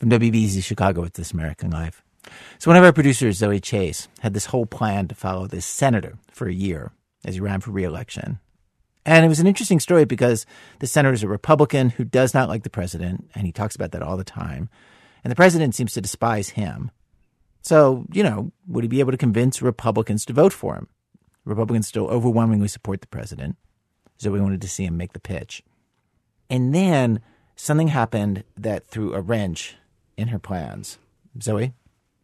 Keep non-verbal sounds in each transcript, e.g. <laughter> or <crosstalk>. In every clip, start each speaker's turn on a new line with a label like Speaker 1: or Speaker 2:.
Speaker 1: From WBEZ Chicago, it's This American Life. So, one of our producers, Zoe Chace, had this whole plan to follow this senator for a year as he ran for reelection. And it was an interesting story because the senator is a Republican who does not like the president, and he talks about that all the time. And the president seems to despise him. So, you know, would he be able to convince Republicans to vote for him? Republicans still overwhelmingly support the president. Zoe wanted to see him make the pitch. And then something happened that threw a wrench in her plans. Zoe?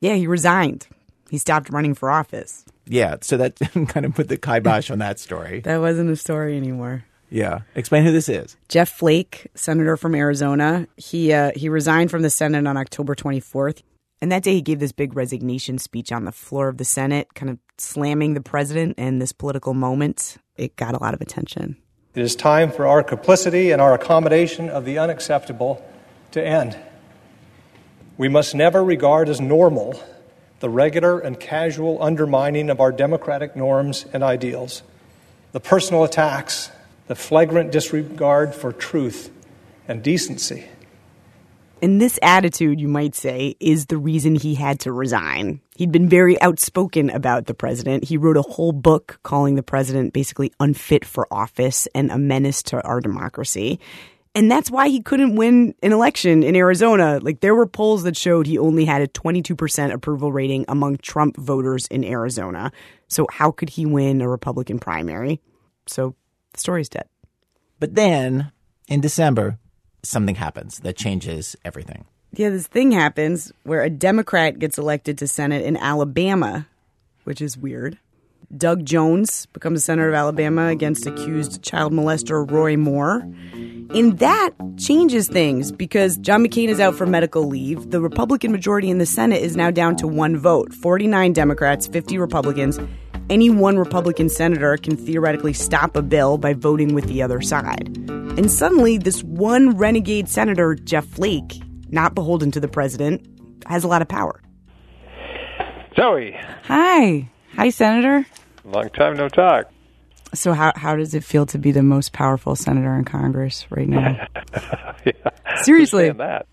Speaker 2: Yeah, he resigned. He stopped running for office.
Speaker 1: Yeah, so that <laughs> kind of put the kibosh on that story. <laughs>
Speaker 2: That wasn't a story anymore.
Speaker 1: Yeah, explain who this is.
Speaker 2: Jeff Flake, senator from Arizona. He uh, he resigned from the Senate on October 24th, and that day he gave this big resignation speech on the floor of the Senate, kind of slamming the president and this political moment. It got a lot of attention.
Speaker 3: It is time for our complicity and our accommodation of the unacceptable to end. We must never regard as normal the regular and casual undermining of our democratic norms and ideals, the personal attacks, the flagrant disregard for truth and decency.
Speaker 2: And this attitude, you might say, is the reason he had to resign. He'd been very outspoken about the president. He wrote a whole book calling the president basically unfit for office and a menace to our democracy. And that's why he couldn't win an election in Arizona. Like there were polls that showed he only had a 22% approval rating among Trump voters in Arizona. So how could he win a Republican primary? So the story's dead.
Speaker 1: But then in December, something happens that changes everything.
Speaker 2: Yeah, this thing happens where a Democrat gets elected to Senate in Alabama, which is weird. Doug Jones becomes senator of Alabama against accused child molester Roy Moore. And that changes things because John McCain is out for medical leave. The Republican majority in the Senate is now down to one vote 49 Democrats, 50 Republicans. Any one Republican senator can theoretically stop a bill by voting with the other side. And suddenly, this one renegade senator, Jeff Flake, not beholden to the president, has a lot of power.
Speaker 4: Zoe.
Speaker 2: Hi. Hi, Senator.
Speaker 4: Long time no talk.
Speaker 2: So how how does it feel to be the most powerful senator in Congress right now? <laughs>
Speaker 4: yeah.
Speaker 2: Seriously,
Speaker 4: that.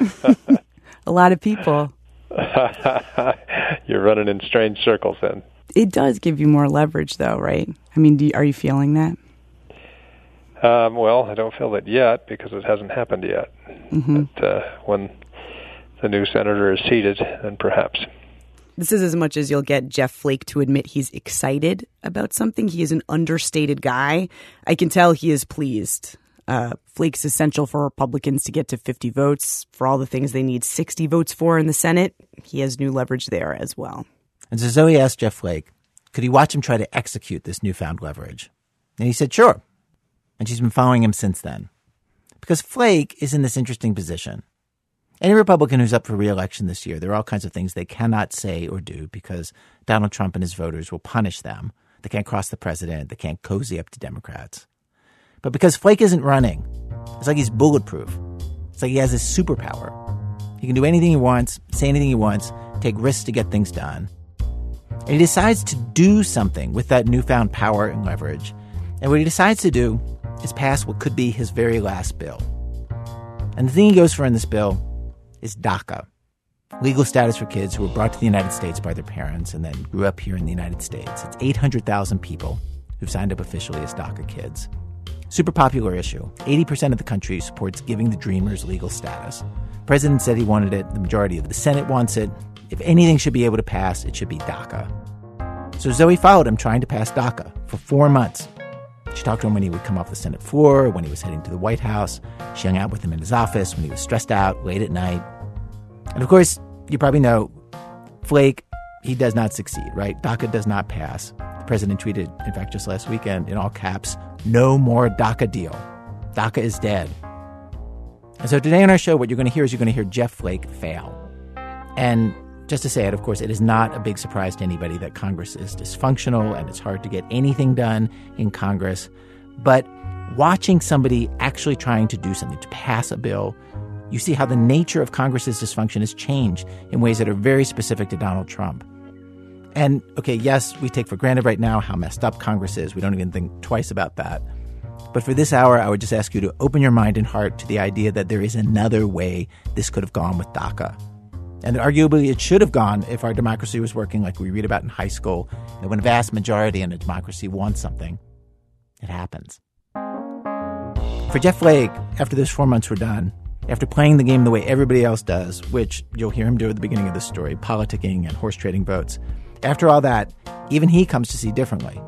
Speaker 4: <laughs>
Speaker 2: a lot of people. <laughs>
Speaker 4: You're running in strange circles, then.
Speaker 2: It does give you more leverage, though, right? I mean, you, are you feeling that?
Speaker 4: Um, well, I don't feel that yet because it hasn't happened yet.
Speaker 2: Mm-hmm.
Speaker 4: But uh, when the new senator is seated, then perhaps.
Speaker 2: This is as much as you'll get Jeff Flake to admit he's excited about something. He is an understated guy. I can tell he is pleased. Uh, Flake's essential for Republicans to get to 50 votes for all the things they need 60 votes for in the Senate. He has new leverage there as well.
Speaker 1: And so Zoe asked Jeff Flake, could he watch him try to execute this newfound leverage? And he said, sure. And she's been following him since then. Because Flake is in this interesting position. Any Republican who's up for reelection this year, there are all kinds of things they cannot say or do because Donald Trump and his voters will punish them. They can't cross the president. They can't cozy up to Democrats. But because Flake isn't running, it's like he's bulletproof. It's like he has this superpower. He can do anything he wants, say anything he wants, take risks to get things done. And he decides to do something with that newfound power and leverage. And what he decides to do is pass what could be his very last bill. And the thing he goes for in this bill is DACA, legal status for kids who were brought to the United States by their parents and then grew up here in the United States. It's 800,000 people who've signed up officially as DACA kids. Super popular issue. 80% of the country supports giving the Dreamers legal status. The president said he wanted it. The majority of the Senate wants it. If anything should be able to pass, it should be DACA. So Zoe followed him trying to pass DACA for four months. She talked to him when he would come off the Senate floor, when he was heading to the White House. She hung out with him in his office when he was stressed out late at night. And of course, you probably know Flake, he does not succeed, right? DACA does not pass. The president tweeted, in fact, just last weekend, in all caps, no more DACA deal. DACA is dead. And so today on our show, what you're going to hear is you're going to hear Jeff Flake fail. And just to say it, of course, it is not a big surprise to anybody that Congress is dysfunctional and it's hard to get anything done in Congress. But watching somebody actually trying to do something, to pass a bill, you see how the nature of Congress's dysfunction has changed in ways that are very specific to Donald Trump. And okay, yes, we take for granted right now how messed up Congress is. We don't even think twice about that. But for this hour, I would just ask you to open your mind and heart to the idea that there is another way this could have gone with DACA. And that arguably it should have gone if our democracy was working like we read about in high school, that when a vast majority in a democracy wants something, it happens. For Jeff Flake, after those four months were done, after playing the game the way everybody else does, which you'll hear him do at the beginning of the story, politicking and horse trading votes, after all that, even he comes to see differently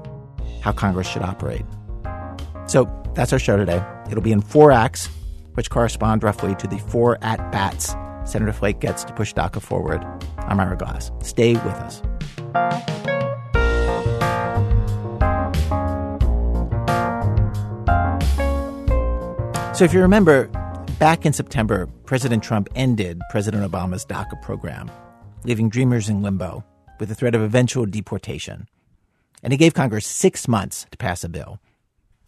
Speaker 1: how Congress should operate. So that's our show today. It'll be in four acts, which correspond roughly to the four at bats Senator Flake gets to push DACA forward. I'm Ira Glass. Stay with us. So, if you remember, back in September, President Trump ended President Obama's DACA program, leaving dreamers in limbo with the threat of eventual deportation. And he gave Congress six months to pass a bill.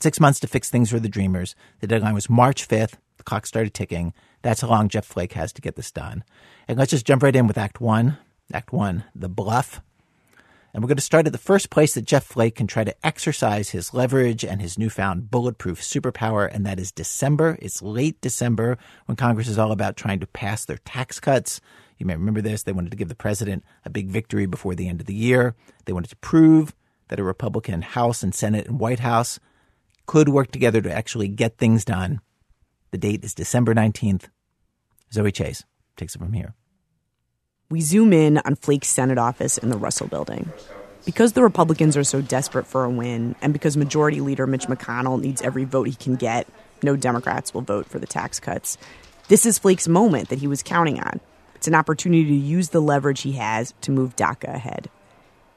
Speaker 1: Six months to fix things for the dreamers. The deadline was March 5th. The clock started ticking. That's how long Jeff Flake has to get this done. And let's just jump right in with Act One. Act One, the bluff. And we're going to start at the first place that Jeff Flake can try to exercise his leverage and his newfound bulletproof superpower, and that is December. It's late December when Congress is all about trying to pass their tax cuts. You may remember this. They wanted to give the president a big victory before the end of the year. They wanted to prove that a Republican House and Senate and White House could work together to actually get things done. The date is December 19th. Zoe Chace takes it from here.
Speaker 2: We zoom in on Flake's Senate office in the Russell building. Because the Republicans are so desperate for a win, and because Majority Leader Mitch McConnell needs every vote he can get, no Democrats will vote for the tax cuts. This is Flake's moment that he was counting on. It's an opportunity to use the leverage he has to move DACA ahead.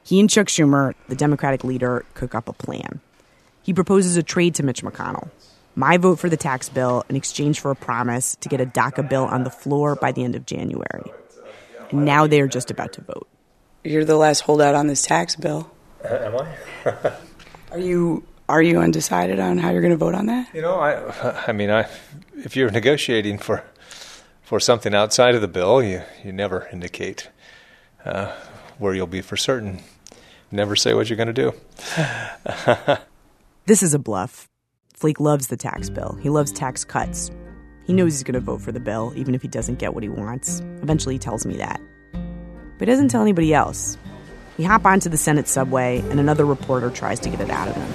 Speaker 2: He and Chuck Schumer, the Democratic leader, cook up a plan. He proposes a trade to Mitch McConnell my vote for the tax bill in exchange for a promise to get a DACA bill on the floor by the end of January. And now they are just about to vote.
Speaker 5: You're the last holdout on this tax bill.
Speaker 4: Uh, am I? <laughs>
Speaker 5: are you are you undecided on how you're going to vote on that?
Speaker 4: You know, I <laughs> I mean, I if you're negotiating for for something outside of the bill, you you never indicate uh, where you'll be for certain. Never say what you're going to do. <laughs>
Speaker 2: this is a bluff. Flake loves the tax bill. He loves tax cuts. He knows he's going to vote for the bill, even if he doesn't get what he wants. Eventually, he tells me that. But he doesn't tell anybody else. We hop onto the Senate subway, and another reporter tries to get it out of him.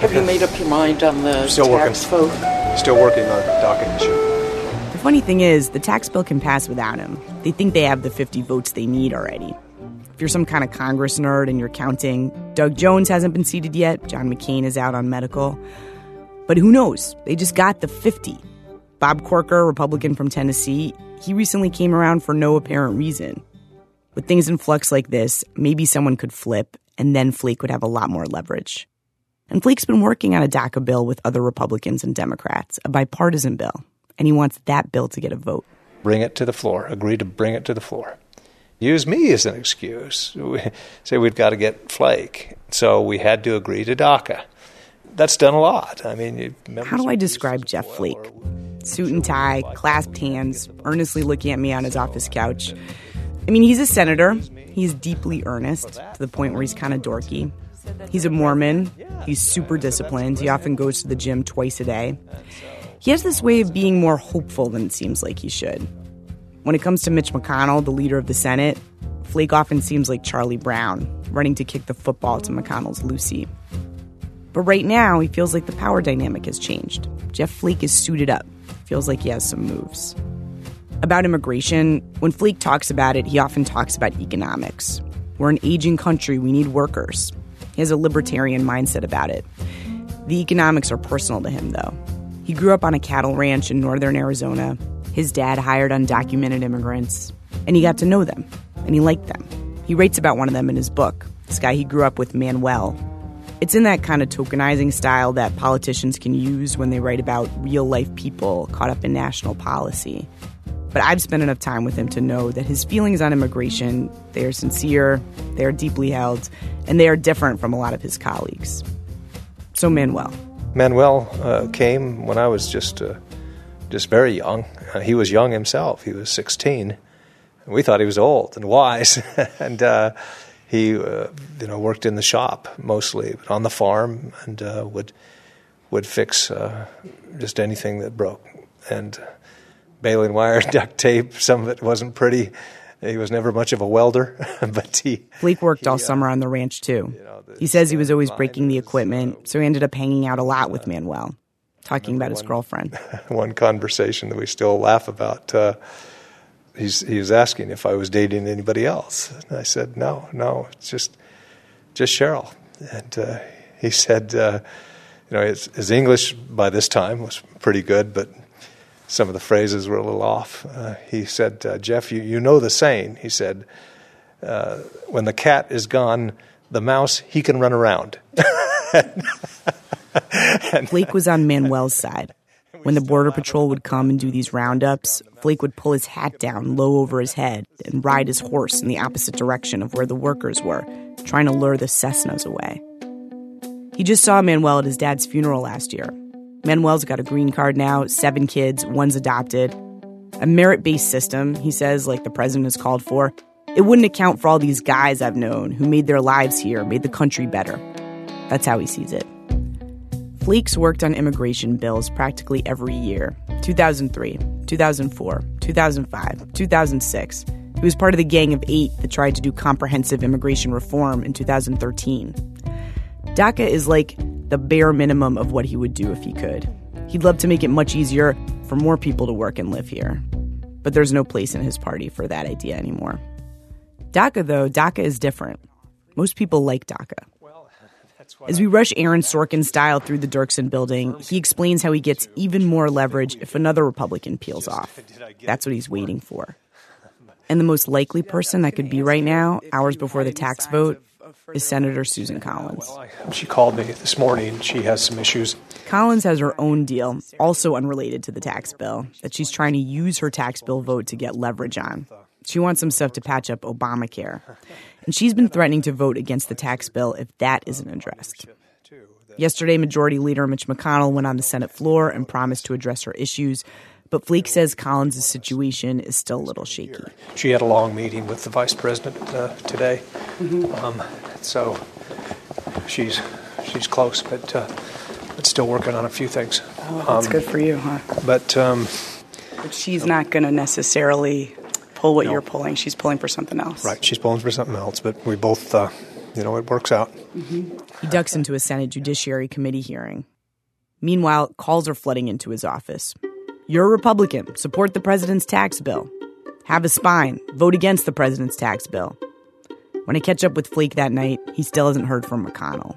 Speaker 6: Have you made up your mind on the
Speaker 4: Still
Speaker 6: tax
Speaker 4: working.
Speaker 6: vote?
Speaker 4: Still working on the DACA issue.
Speaker 2: The funny thing is, the tax bill can pass without him. They think they have the 50 votes they need already. If you're some kind of Congress nerd and you're counting, Doug Jones hasn't been seated yet, John McCain is out on medical. But who knows? They just got the 50. Bob Corker, Republican from Tennessee, he recently came around for no apparent reason. With things in flux like this, maybe someone could flip, and then Flake would have a lot more leverage. And Flake's been working on a DACA bill with other Republicans and Democrats, a bipartisan bill, and he wants that bill to get a vote.
Speaker 4: Bring it to the floor. Agree to bring it to the floor. Use me as an excuse. We say we've got to get Flake. So we had to agree to DACA that's done a lot. I mean,
Speaker 2: how do I describe Jeff Flake? Suit and tie, clasped hands, earnestly looking at me on his office couch. I mean, he's a senator. He's deeply earnest to the point where he's kind of dorky. He's a Mormon. He's super disciplined. He often goes to the gym twice a day. He has this way of being more hopeful than it seems like he should. When it comes to Mitch McConnell, the leader of the Senate, Flake often seems like Charlie Brown, running to kick the football to McConnell's Lucy. But right now, he feels like the power dynamic has changed. Jeff Flake is suited up, feels like he has some moves. About immigration, when Flake talks about it, he often talks about economics. We're an aging country, we need workers. He has a libertarian mindset about it. The economics are personal to him, though. He grew up on a cattle ranch in northern Arizona. His dad hired undocumented immigrants, and he got to know them, and he liked them. He writes about one of them in his book, this guy he grew up with, Manuel, it's in that kind of tokenizing style that politicians can use when they write about real life people caught up in national policy. But I've spent enough time with him to know that his feelings on immigration, they are sincere, they are deeply held, and they are different from a lot of his colleagues. So Manuel.
Speaker 4: Manuel uh, came when I was just uh, just very young. Uh, he was young himself. He was 16. We thought he was old and wise, <laughs> and uh, he uh, you know worked in the shop mostly but on the farm and uh, would would fix uh, just anything that broke. And baling wire, <laughs> duct tape, some of it wasn't pretty. He was never much of a welder, <laughs> but he.
Speaker 2: Flake worked all
Speaker 4: he, uh,
Speaker 2: summer on the ranch too.
Speaker 4: know, the
Speaker 2: He says he was always breaking the equipment, so he ended up hanging out a lot with Manuel, talking about his girlfriend. <laughs>
Speaker 4: one conversation that we still laugh about. He's he was asking if I was dating anybody else, and I said no, no, it's just just Cheryl. And uh, he said, uh, you know, his, his English by this time was pretty good, but some of the phrases were a little off. Uh, he said, uh, Jeff, you, you know the saying. He said, uh, when the cat is gone, the mouse he can run around. <laughs>
Speaker 2: Flake was on Manuel's side. When the Border Patrol would come and do these roundups, Flake would pull his hat down low over his head and ride his horse in the opposite direction of where the workers were, trying to lure the Cessnas away. He just saw Manuel at his dad's funeral last year. Manuel's got a green card now, seven kids, one's adopted. A merit based system, he says, like the president has called for, it wouldn't account for all these guys I've known who made their lives here, made the country better. That's how he sees it. Flake's worked on immigration bills practically every year 2003, 2004, 2005, 2006. He was part of the gang of eight that tried to do comprehensive immigration reform in 2013. DACA is like the bare minimum of what he would do if he could. He'd love to make it much easier for more people to work and live here. But there's no place in his party for that idea anymore. DACA, though, DACA is different. Most people like DACA. As we rush Aaron Sorkin style through the Dirksen building, he explains how he gets even more leverage if another Republican peels off. That's what he's waiting for. And the most likely person that could be right now, hours before the tax vote, is Senator Susan Collins.
Speaker 3: She called me this morning. She has some issues.
Speaker 2: Collins has her own deal, also unrelated to the tax bill, that she's trying to use her tax bill vote to get leverage on. She wants some stuff to patch up Obamacare. And she's been threatening to vote against the tax bill if that isn't addressed. Yesterday, Majority Leader Mitch McConnell went on the Senate floor and promised to address her issues, but Flake says Collins' situation is still a little shaky.
Speaker 3: She had a long meeting with the vice president uh, today, um, so she's she's close, but uh, but still working on a few things.
Speaker 5: Oh, that's good for you, huh?
Speaker 3: But um,
Speaker 5: But she's not going to necessarily pull what you're pulling. She's pulling for something else.
Speaker 3: right, she's pulling for something else. But we both, uh, you know, it works out.
Speaker 2: He ducks into a Senate Judiciary Committee hearing. Meanwhile, calls are flooding into his office. You're a Republican. Support the president's tax bill. Have a spine. Vote against the president's tax bill. When I catch up with Flake that night, he still hasn't heard from McConnell.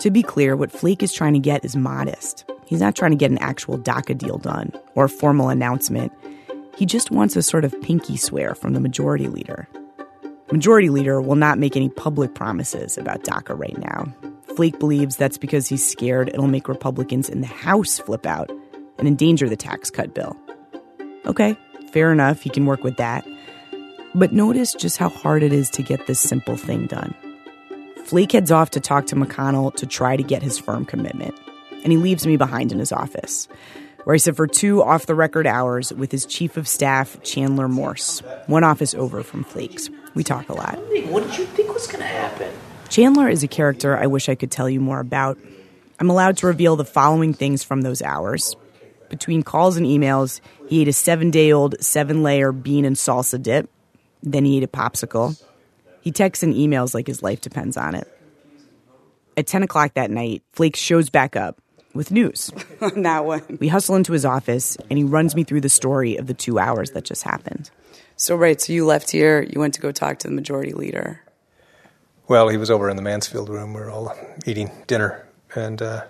Speaker 2: To be clear, what Flake is trying to get is modest. He's not trying to get an actual DACA deal done or a formal announcement. He just wants a sort of pinky swear from the majority leader. Majority Leader will not make any public promises about DACA right now. Flake believes that's because he's scared it'll make Republicans in the House flip out and endanger the tax cut bill. Okay, fair enough, he can work with that. But notice just how hard it is to get this simple thing done. Flake heads off to talk to McConnell to try to get his firm commitment, and he leaves me behind in his office, where I sit for two off the record hours with his chief of staff, Chandler Morse, one office over from Flake's. We talk a lot.
Speaker 7: What did you think was going to happen?
Speaker 2: Chandler is a character I wish I could tell you more about. I'm allowed to reveal the following things from those hours. Between calls and emails, he ate a seven day old, seven layer bean and salsa dip. Then he ate a popsicle. He texts and emails like his life depends on it. At 10 o'clock that night, Flake shows back up with news. <laughs>
Speaker 5: On that one.
Speaker 2: We hustle into his office, and he runs me through the story of the two hours that just happened.
Speaker 5: So, right, so you left here, you went to go talk to the majority leader.
Speaker 4: Well, he was over in the Mansfield room. We were all eating dinner, and uh,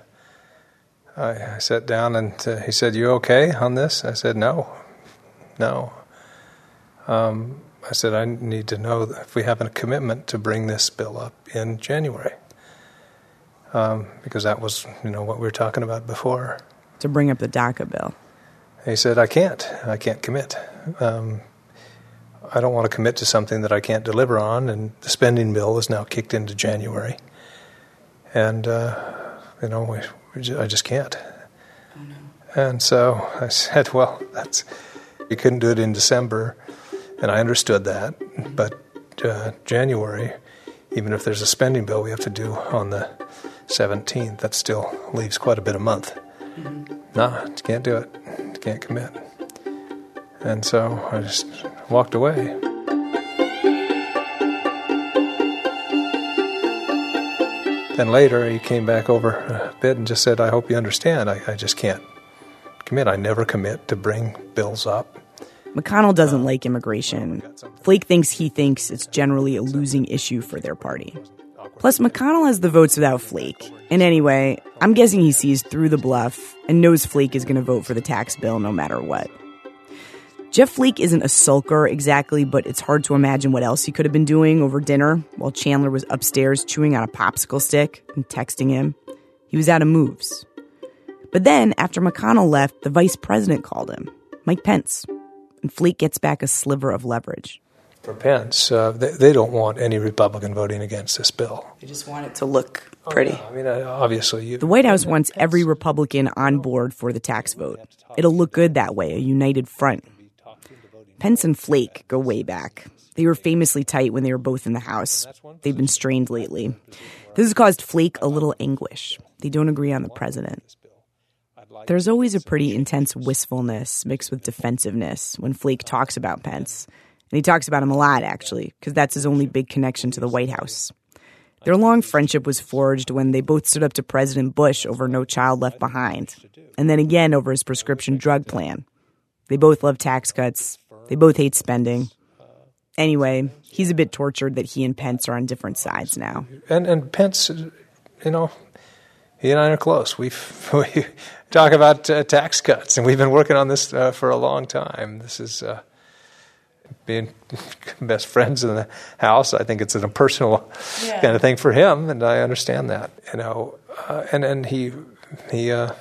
Speaker 4: I, I sat down, and uh, he said, "You okay on this?" I said, "No, no." Um, I said, "I need to know if we have a commitment to bring this bill up in January, um, because that was, you know, what we were talking about before."
Speaker 2: To bring up the DACA bill.
Speaker 4: He said, "I can't. I can't commit. Um, I don't want to commit to something that I can't deliver on." And the spending bill is now kicked into January, and uh, you know, we, we ju- I just can't. And so I said, <laughs> "Well, that's we couldn't do it in December," and I understood that. But uh, January, even if there's a spending bill, we have to do on the 17th. That still leaves quite a bit of month. Mm-hmm. Nah, can't do it. Can't commit. And so I just walked away. Then later he came back over a bit and just said, I hope you understand, I, I just can't commit. I never commit to bring bills up.
Speaker 2: McConnell doesn't uh, like immigration. Flake thinks he thinks it's generally a losing issue for their party. Plus, McConnell has the votes without Flake. And anyway, I'm guessing he sees through the bluff and knows Flake is going to vote for the tax bill no matter what. Jeff Flake isn't a sulker exactly, but it's hard to imagine what else he could have been doing over dinner while Chandler was upstairs chewing on a popsicle stick and texting him. He was out of moves. But then, after McConnell left, the vice president called him, Mike Pence, and Flake gets back a sliver of leverage.
Speaker 4: For Pence, uh, they, they, don't want any Republican voting against this bill.
Speaker 5: They just want it to look pretty.
Speaker 4: Oh, yeah. I mean, uh, obviously, you,
Speaker 2: the White House wants every Republican on board for the tax vote. It'll look good that way, a united front. Pence and Flake go way back. They were famously tight when they were both in the House. They've been strained lately. This has caused Flake a little anguish. They don't agree on the president. There's always a pretty intense wistfulness mixed with defensiveness when Flake talks about Pence. And he talks about him a lot, actually, because that's his only big connection to the White House. Their long friendship was forged when they both stood up to President Bush over No Child Left Behind, and then again over his prescription drug plan. They both love tax cuts, they both hate spending. Anyway, he's a bit tortured that he and Pence are on different sides now.
Speaker 4: And and Pence, you know, he and I are close. we <laughs> we talk about uh, tax cuts, and we've been working on this uh, for a long time. This is uh, being <laughs> best friends in the house. I think it's a personal yeah. kind of thing for him, and I understand that. You know, uh, and and he he. Uh,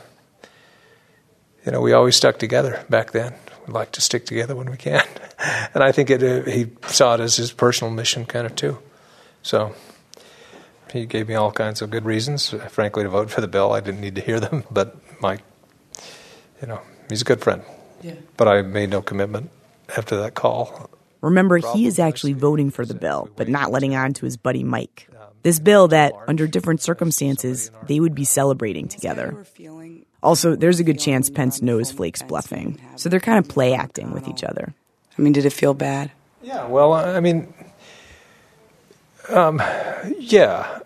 Speaker 4: you know, we always stuck together back then We like to stick together when we can. <laughs> and I think it, uh, he saw it as his personal mission, kind of too. So he gave me all kinds of good reasons, frankly, to vote for the bill. I didn't need to hear them, <laughs> but Mike, you know, he's a good friend. Yeah. But I made no commitment after that call.
Speaker 2: Remember, he is actually voting for the bill, but not letting on to his buddy Mike. This bill that, under different circumstances, they would be celebrating together. Also, there's a good chance Pence knows Flake's bluffing, so they're kind of play acting with each other.
Speaker 5: I mean, did it feel bad?
Speaker 4: Yeah, well, I mean, um, yeah.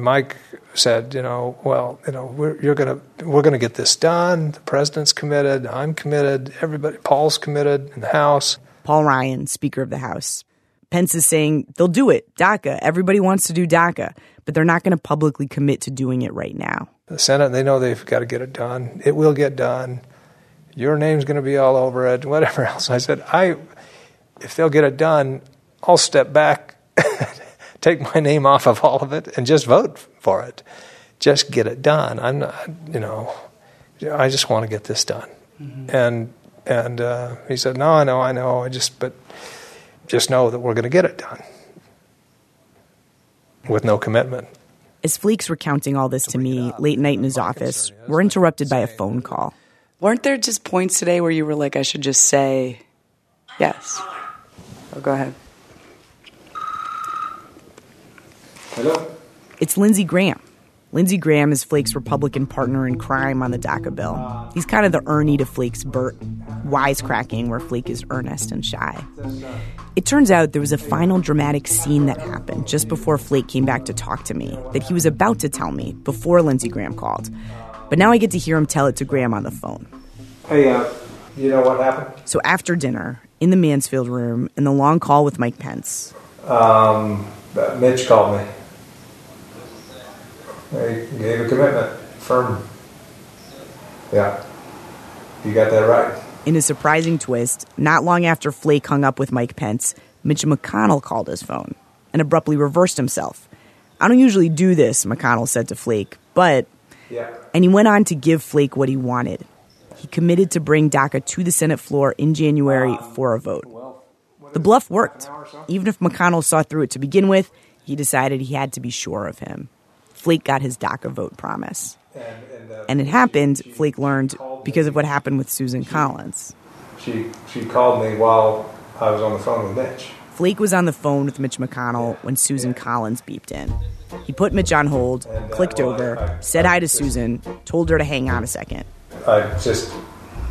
Speaker 4: Mike said, you know, well, you know, we're, you're gonna we're gonna get this done. The president's committed. I'm committed. Everybody, Paul's committed in the House.
Speaker 2: Paul Ryan, Speaker of the House. Pence is saying they'll do it. DACA. Everybody wants to do DACA, but they're not going to publicly commit to doing it right now
Speaker 4: the Senate, they know they've got to get it done. It will get done. Your name's going to be all over it, whatever <laughs> else. I said, I, if they'll get it done, I'll step back, <laughs> take my name off of all of it, and just vote for it. Just get it done. I'm not, you know, I just want to get this done. Mm-hmm. And and uh, he said, No, I know, I know. I just, but just know that we're going to get it done with no commitment.
Speaker 2: As Flake's recounting all this to me late night in his office, we're interrupted by a phone call.
Speaker 5: Weren't there just points today where you were like, I should just say yes? Oh, go ahead.
Speaker 4: Hello?
Speaker 2: It's Lindsey Graham. Lindsey Graham is Flake's Republican partner in crime on the DACA bill. He's kind of the Ernie to Flake's Bert, wisecracking where Flake is earnest and shy. It turns out there was a final dramatic scene that happened just before Flake came back to talk to me that he was about to tell me before Lindsey Graham called. But now I get to hear him tell it to Graham on the phone.
Speaker 4: Hey, uh, you know what happened?
Speaker 2: So after dinner, in the Mansfield room, in the long call with Mike Pence.
Speaker 4: Um, Mitch called me they gave a commitment, firm. Yeah, you got that right.
Speaker 2: In a surprising twist, not long after Flake hung up with Mike Pence, Mitch McConnell called his phone and abruptly reversed himself. I don't usually do this, McConnell said to Flake, but.
Speaker 4: Yeah.
Speaker 2: And he went on to give Flake what he wanted. He committed to bring DACA to the Senate floor in January um, for a vote. The bluff worked. Even if McConnell saw through it to begin with, he decided he had to be sure of him. Flake got his DACA vote promise. And, and, uh, and it happened, she, Flake learned, because of what happened with Susan Collins.
Speaker 4: She, she called me while I was on the phone with Mitch.
Speaker 2: Flake was on the phone with Mitch McConnell when Susan Collins beeped in. He put Mitch on hold, clicked over, said hi to Susan, told her to hang on a second.
Speaker 4: I just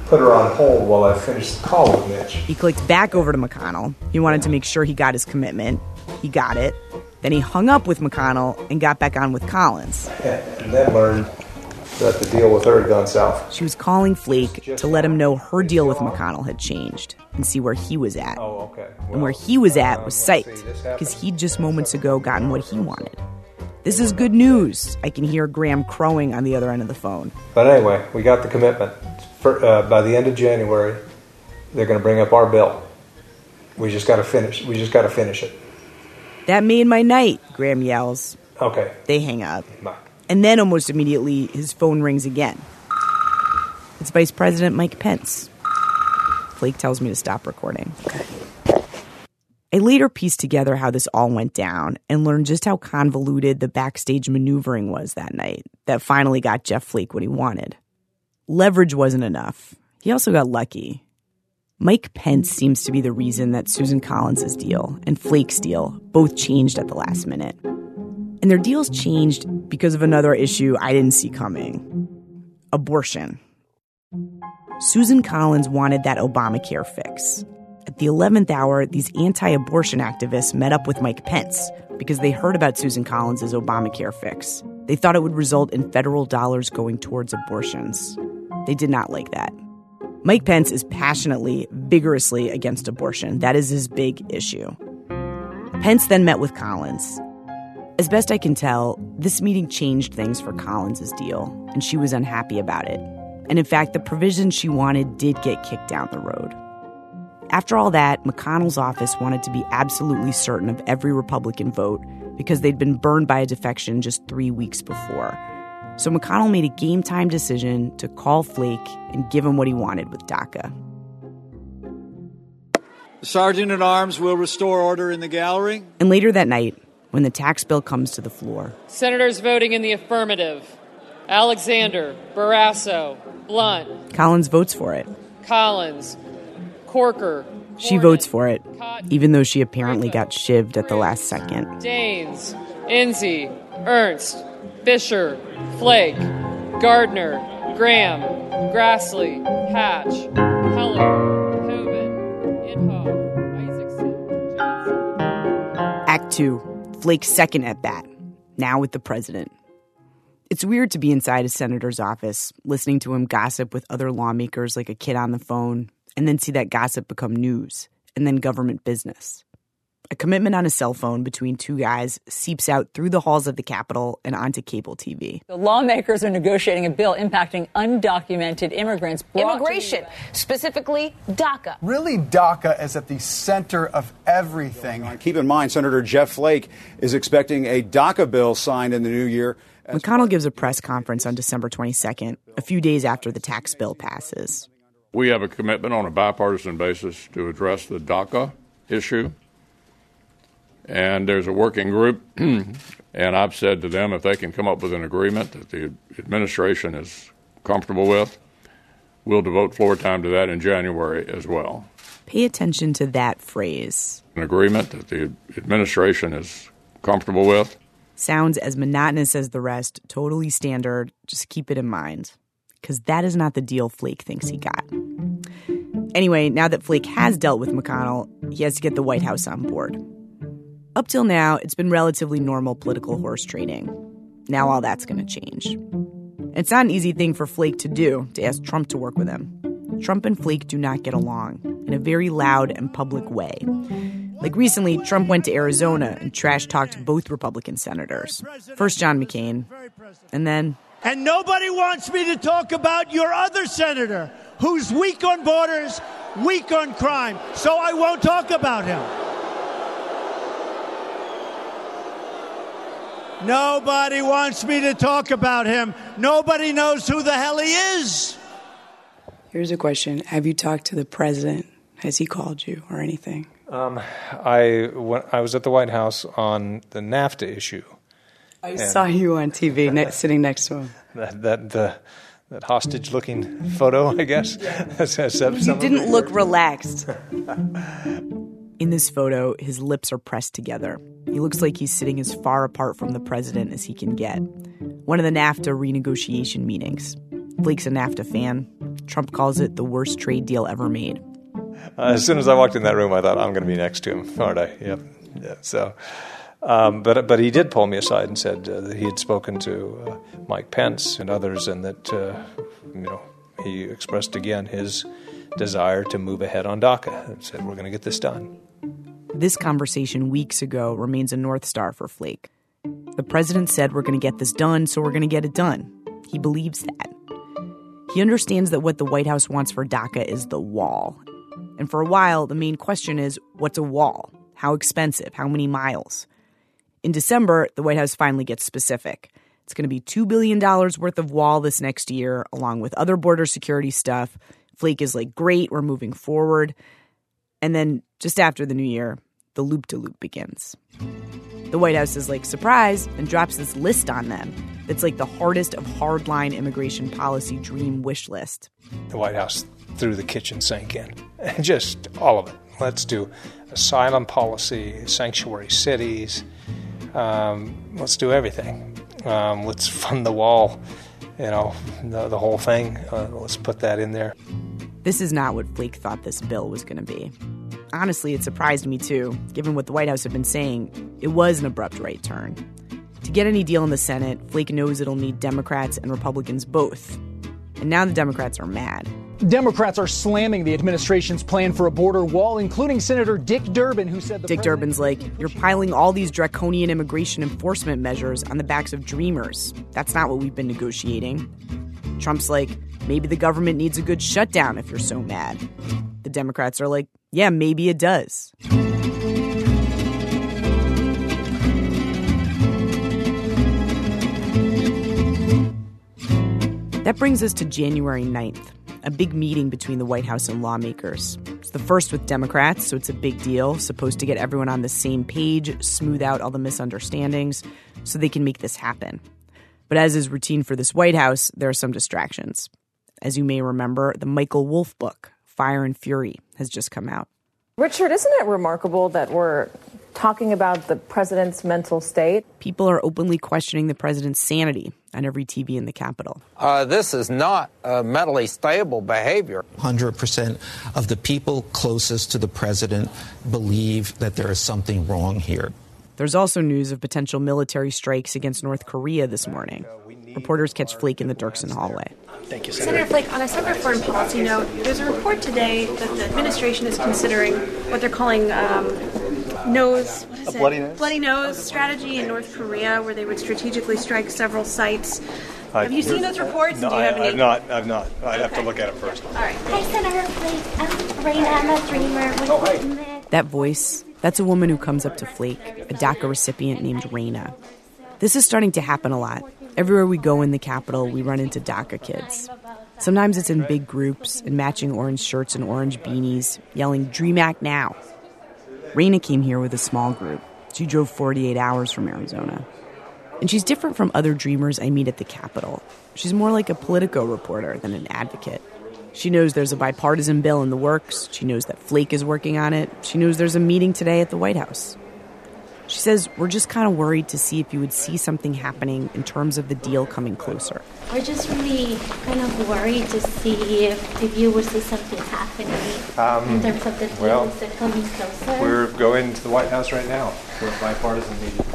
Speaker 4: put her on hold while I finished the call with Mitch.
Speaker 2: He clicked back over to McConnell. He wanted to make sure he got his commitment. He got it. Then he hung up with McConnell and got back on with Collins.
Speaker 4: And then learned that the deal with her had gone south.
Speaker 2: She was calling Flake to let him know her deal with McConnell had changed and see where he was at.
Speaker 4: Oh, okay.
Speaker 2: And where he was at was psyched because he'd just moments ago gotten what he wanted. This is good news. I can hear Graham crowing on the other end of the phone.
Speaker 4: But anyway, we got the commitment. For, uh, by the end of January, they're going to bring up our bill. We just got to finish. We just got to finish it.
Speaker 2: That made my night, Graham yells.
Speaker 4: Okay.
Speaker 2: They hang up.
Speaker 4: Bye.
Speaker 2: And then almost immediately, his phone rings again. It's Vice President Mike Pence. Flake tells me to stop recording. I later pieced together how this all went down and learned just how convoluted the backstage maneuvering was that night that finally got Jeff Flake what he wanted. Leverage wasn't enough. He also got lucky. Mike Pence seems to be the reason that Susan Collins' deal and Flake's deal both changed at the last minute. And their deals changed because of another issue I didn't see coming abortion. Susan Collins wanted that Obamacare fix. At the 11th hour, these anti abortion activists met up with Mike Pence because they heard about Susan Collins' Obamacare fix. They thought it would result in federal dollars going towards abortions. They did not like that. Mike Pence is passionately, vigorously against abortion. That is his big issue. Pence then met with Collins. As best I can tell, this meeting changed things for Collins' deal, and she was unhappy about it. And in fact, the provisions she wanted did get kicked down the road. After all that, McConnell's office wanted to be absolutely certain of every Republican vote because they'd been burned by a defection just three weeks before. So McConnell made a game time decision to call Flake and give him what he wanted with DACA.
Speaker 8: The Sergeant at Arms will restore order in the gallery.
Speaker 2: And later that night, when the tax bill comes to the floor,
Speaker 9: Senators voting in the affirmative Alexander, Barrasso, Blunt,
Speaker 2: Collins votes for it.
Speaker 9: Collins, Corker.
Speaker 2: She votes for it, even though she apparently got shivved at the last second.
Speaker 9: Daines, Enzi, Ernst, Fischer, Flake, Gardner, Graham, Grassley, Hatch, Heller, Hoeven, Inhofe, Isakson, Johnson.
Speaker 2: Act 2 Flake's second at bat, now with the president. It's weird to be inside a senator's office, listening to him gossip with other lawmakers like a kid on the phone, and then see that gossip become news, and then government business. A commitment on a cell phone between two guys seeps out through the halls of the Capitol and onto cable TV.
Speaker 10: The lawmakers are negotiating a bill impacting undocumented immigrants.
Speaker 11: Immigration, specifically DACA.
Speaker 12: Really, DACA is at the center of everything.
Speaker 13: Keep in mind, Senator Jeff Flake is expecting a DACA bill signed in the new year.
Speaker 2: McConnell gives a press conference on December 22nd, a few days after the tax bill passes.
Speaker 14: We have a commitment on a bipartisan basis to address the DACA issue. And there's a working group, <clears throat> and I've said to them if they can come up with an agreement that the administration is comfortable with, we'll devote floor time to that in January as well.
Speaker 2: Pay attention to that phrase.
Speaker 14: An agreement that the administration is comfortable with.
Speaker 2: Sounds as monotonous as the rest, totally standard. Just keep it in mind. Because that is not the deal Flake thinks he got. Anyway, now that Flake has dealt with McConnell, he has to get the White House on board. Up till now, it's been relatively normal political horse trading. Now all that's going to change. It's not an easy thing for Flake to do to ask Trump to work with him. Trump and Flake do not get along in a very loud and public way. Like recently, Trump went to Arizona and trash talked both Republican senators. First John McCain, and then.
Speaker 15: And nobody wants me to talk about your other senator who's weak on borders, weak on crime, so I won't talk about him. Nobody wants me to talk about him. Nobody knows who the hell he is.
Speaker 5: Here's a question Have you talked to the president? Has he called you or anything?
Speaker 4: Um, I, when, I was at the White House on the NAFTA issue.
Speaker 5: I saw you on TV <laughs> ne- sitting next to him.
Speaker 4: That, that, the, that hostage looking photo, I guess. <laughs>
Speaker 2: you didn't look relaxed. <laughs> In this photo, his lips are pressed together. He looks like he's sitting as far apart from the president as he can get. One of the NAFTA renegotiation meetings. Flake's a NAFTA fan. Trump calls it the worst trade deal ever made.
Speaker 4: Uh, as soon as I walked in that room, I thought I'm going to be next to him, <laughs> aren't I? Yep. Yeah. So, um, but but he did pull me aside and said uh, that he had spoken to uh, Mike Pence and others, and that uh, you know he expressed again his desire to move ahead on DACA and said we're going to get this done.
Speaker 2: This conversation weeks ago remains a North Star for Flake. The president said we're going to get this done, so we're going to get it done. He believes that. He understands that what the White House wants for DACA is the wall. And for a while, the main question is what's a wall? How expensive? How many miles? In December, the White House finally gets specific. It's going to be $2 billion worth of wall this next year, along with other border security stuff. Flake is like, great, we're moving forward. And then just after the new year, the loop to loop begins. The White House is like, surprise, and drops this list on them that's like the hardest of hardline immigration policy dream wish list.
Speaker 4: The White House threw the kitchen sink in, <laughs> just all of it. Let's do asylum policy, sanctuary cities. Um, let's do everything. Um, let's fund the wall, you know, the, the whole thing. Uh, let's put that in there.
Speaker 2: This is not what Flake thought this bill was going to be. Honestly, it surprised me too, given what the White House had been saying. It was an abrupt right turn. To get any deal in the Senate, Flake knows it'll need Democrats and Republicans both. And now the Democrats are mad.
Speaker 16: Democrats are slamming the administration's plan for a border wall, including Senator Dick Durbin, who said
Speaker 2: Dick Durbin's like, You're piling all these draconian immigration enforcement measures on the backs of dreamers. That's not what we've been negotiating. Trump's like, Maybe the government needs a good shutdown if you're so mad. The Democrats are like, Yeah, maybe it does. That brings us to January 9th, a big meeting between the White House and lawmakers. It's the first with Democrats, so it's a big deal, supposed to get everyone on the same page, smooth out all the misunderstandings, so they can make this happen. But as is routine for this White House, there are some distractions. As you may remember, the Michael Wolff book, Fire and Fury, has just come out.
Speaker 17: Richard, isn't it remarkable that we're talking about the president's mental state?
Speaker 2: People are openly questioning the president's sanity on every TV in the Capitol.
Speaker 18: Uh, this is not uh, mentally stable behavior.
Speaker 19: 100% of the people closest to the president believe that there is something wrong here.
Speaker 2: There's also news of potential military strikes against North Korea this morning. Reporters catch Flake in the Dirksen hallway.
Speaker 20: Thank you, Senator. Senator Flake, on a separate foreign policy note, there's a report today that the administration is considering what they're calling um, nose, what is
Speaker 21: a bloody nose?
Speaker 20: Bloody nose strategy in North Korea, where they would strategically strike several sites. I, have you seen those reports?
Speaker 4: No,
Speaker 20: Do you have
Speaker 4: I,
Speaker 20: any?
Speaker 4: have not. I've not. I'd
Speaker 20: okay.
Speaker 4: have to look at it first.
Speaker 20: All right.
Speaker 22: Hi, Senator Flake. I'm Raina. I'm a dreamer.
Speaker 4: Oh, hi.
Speaker 2: That voice, that's a woman who comes up to Flake, a DACA recipient named Raina. This is starting to happen a lot. Everywhere we go in the capital, we run into DACA kids. Sometimes it's in big groups, in matching orange shirts and orange beanies, yelling, Dream Act now. Raina came here with a small group. She drove 48 hours from Arizona. And she's different from other dreamers I meet at the Capitol. She's more like a Politico reporter than an advocate. She knows there's a bipartisan bill in the works. She knows that Flake is working on it. She knows there's a meeting today at the White House. She says, We're just kind of worried to see if you would see something happening in terms of the deal coming closer.
Speaker 22: We're just really kind of worried to see if, if you would see something happening
Speaker 4: Um,
Speaker 22: in terms of the deal
Speaker 4: well,
Speaker 22: is coming closer.
Speaker 4: We're going to the White House right now for a bipartisan meeting.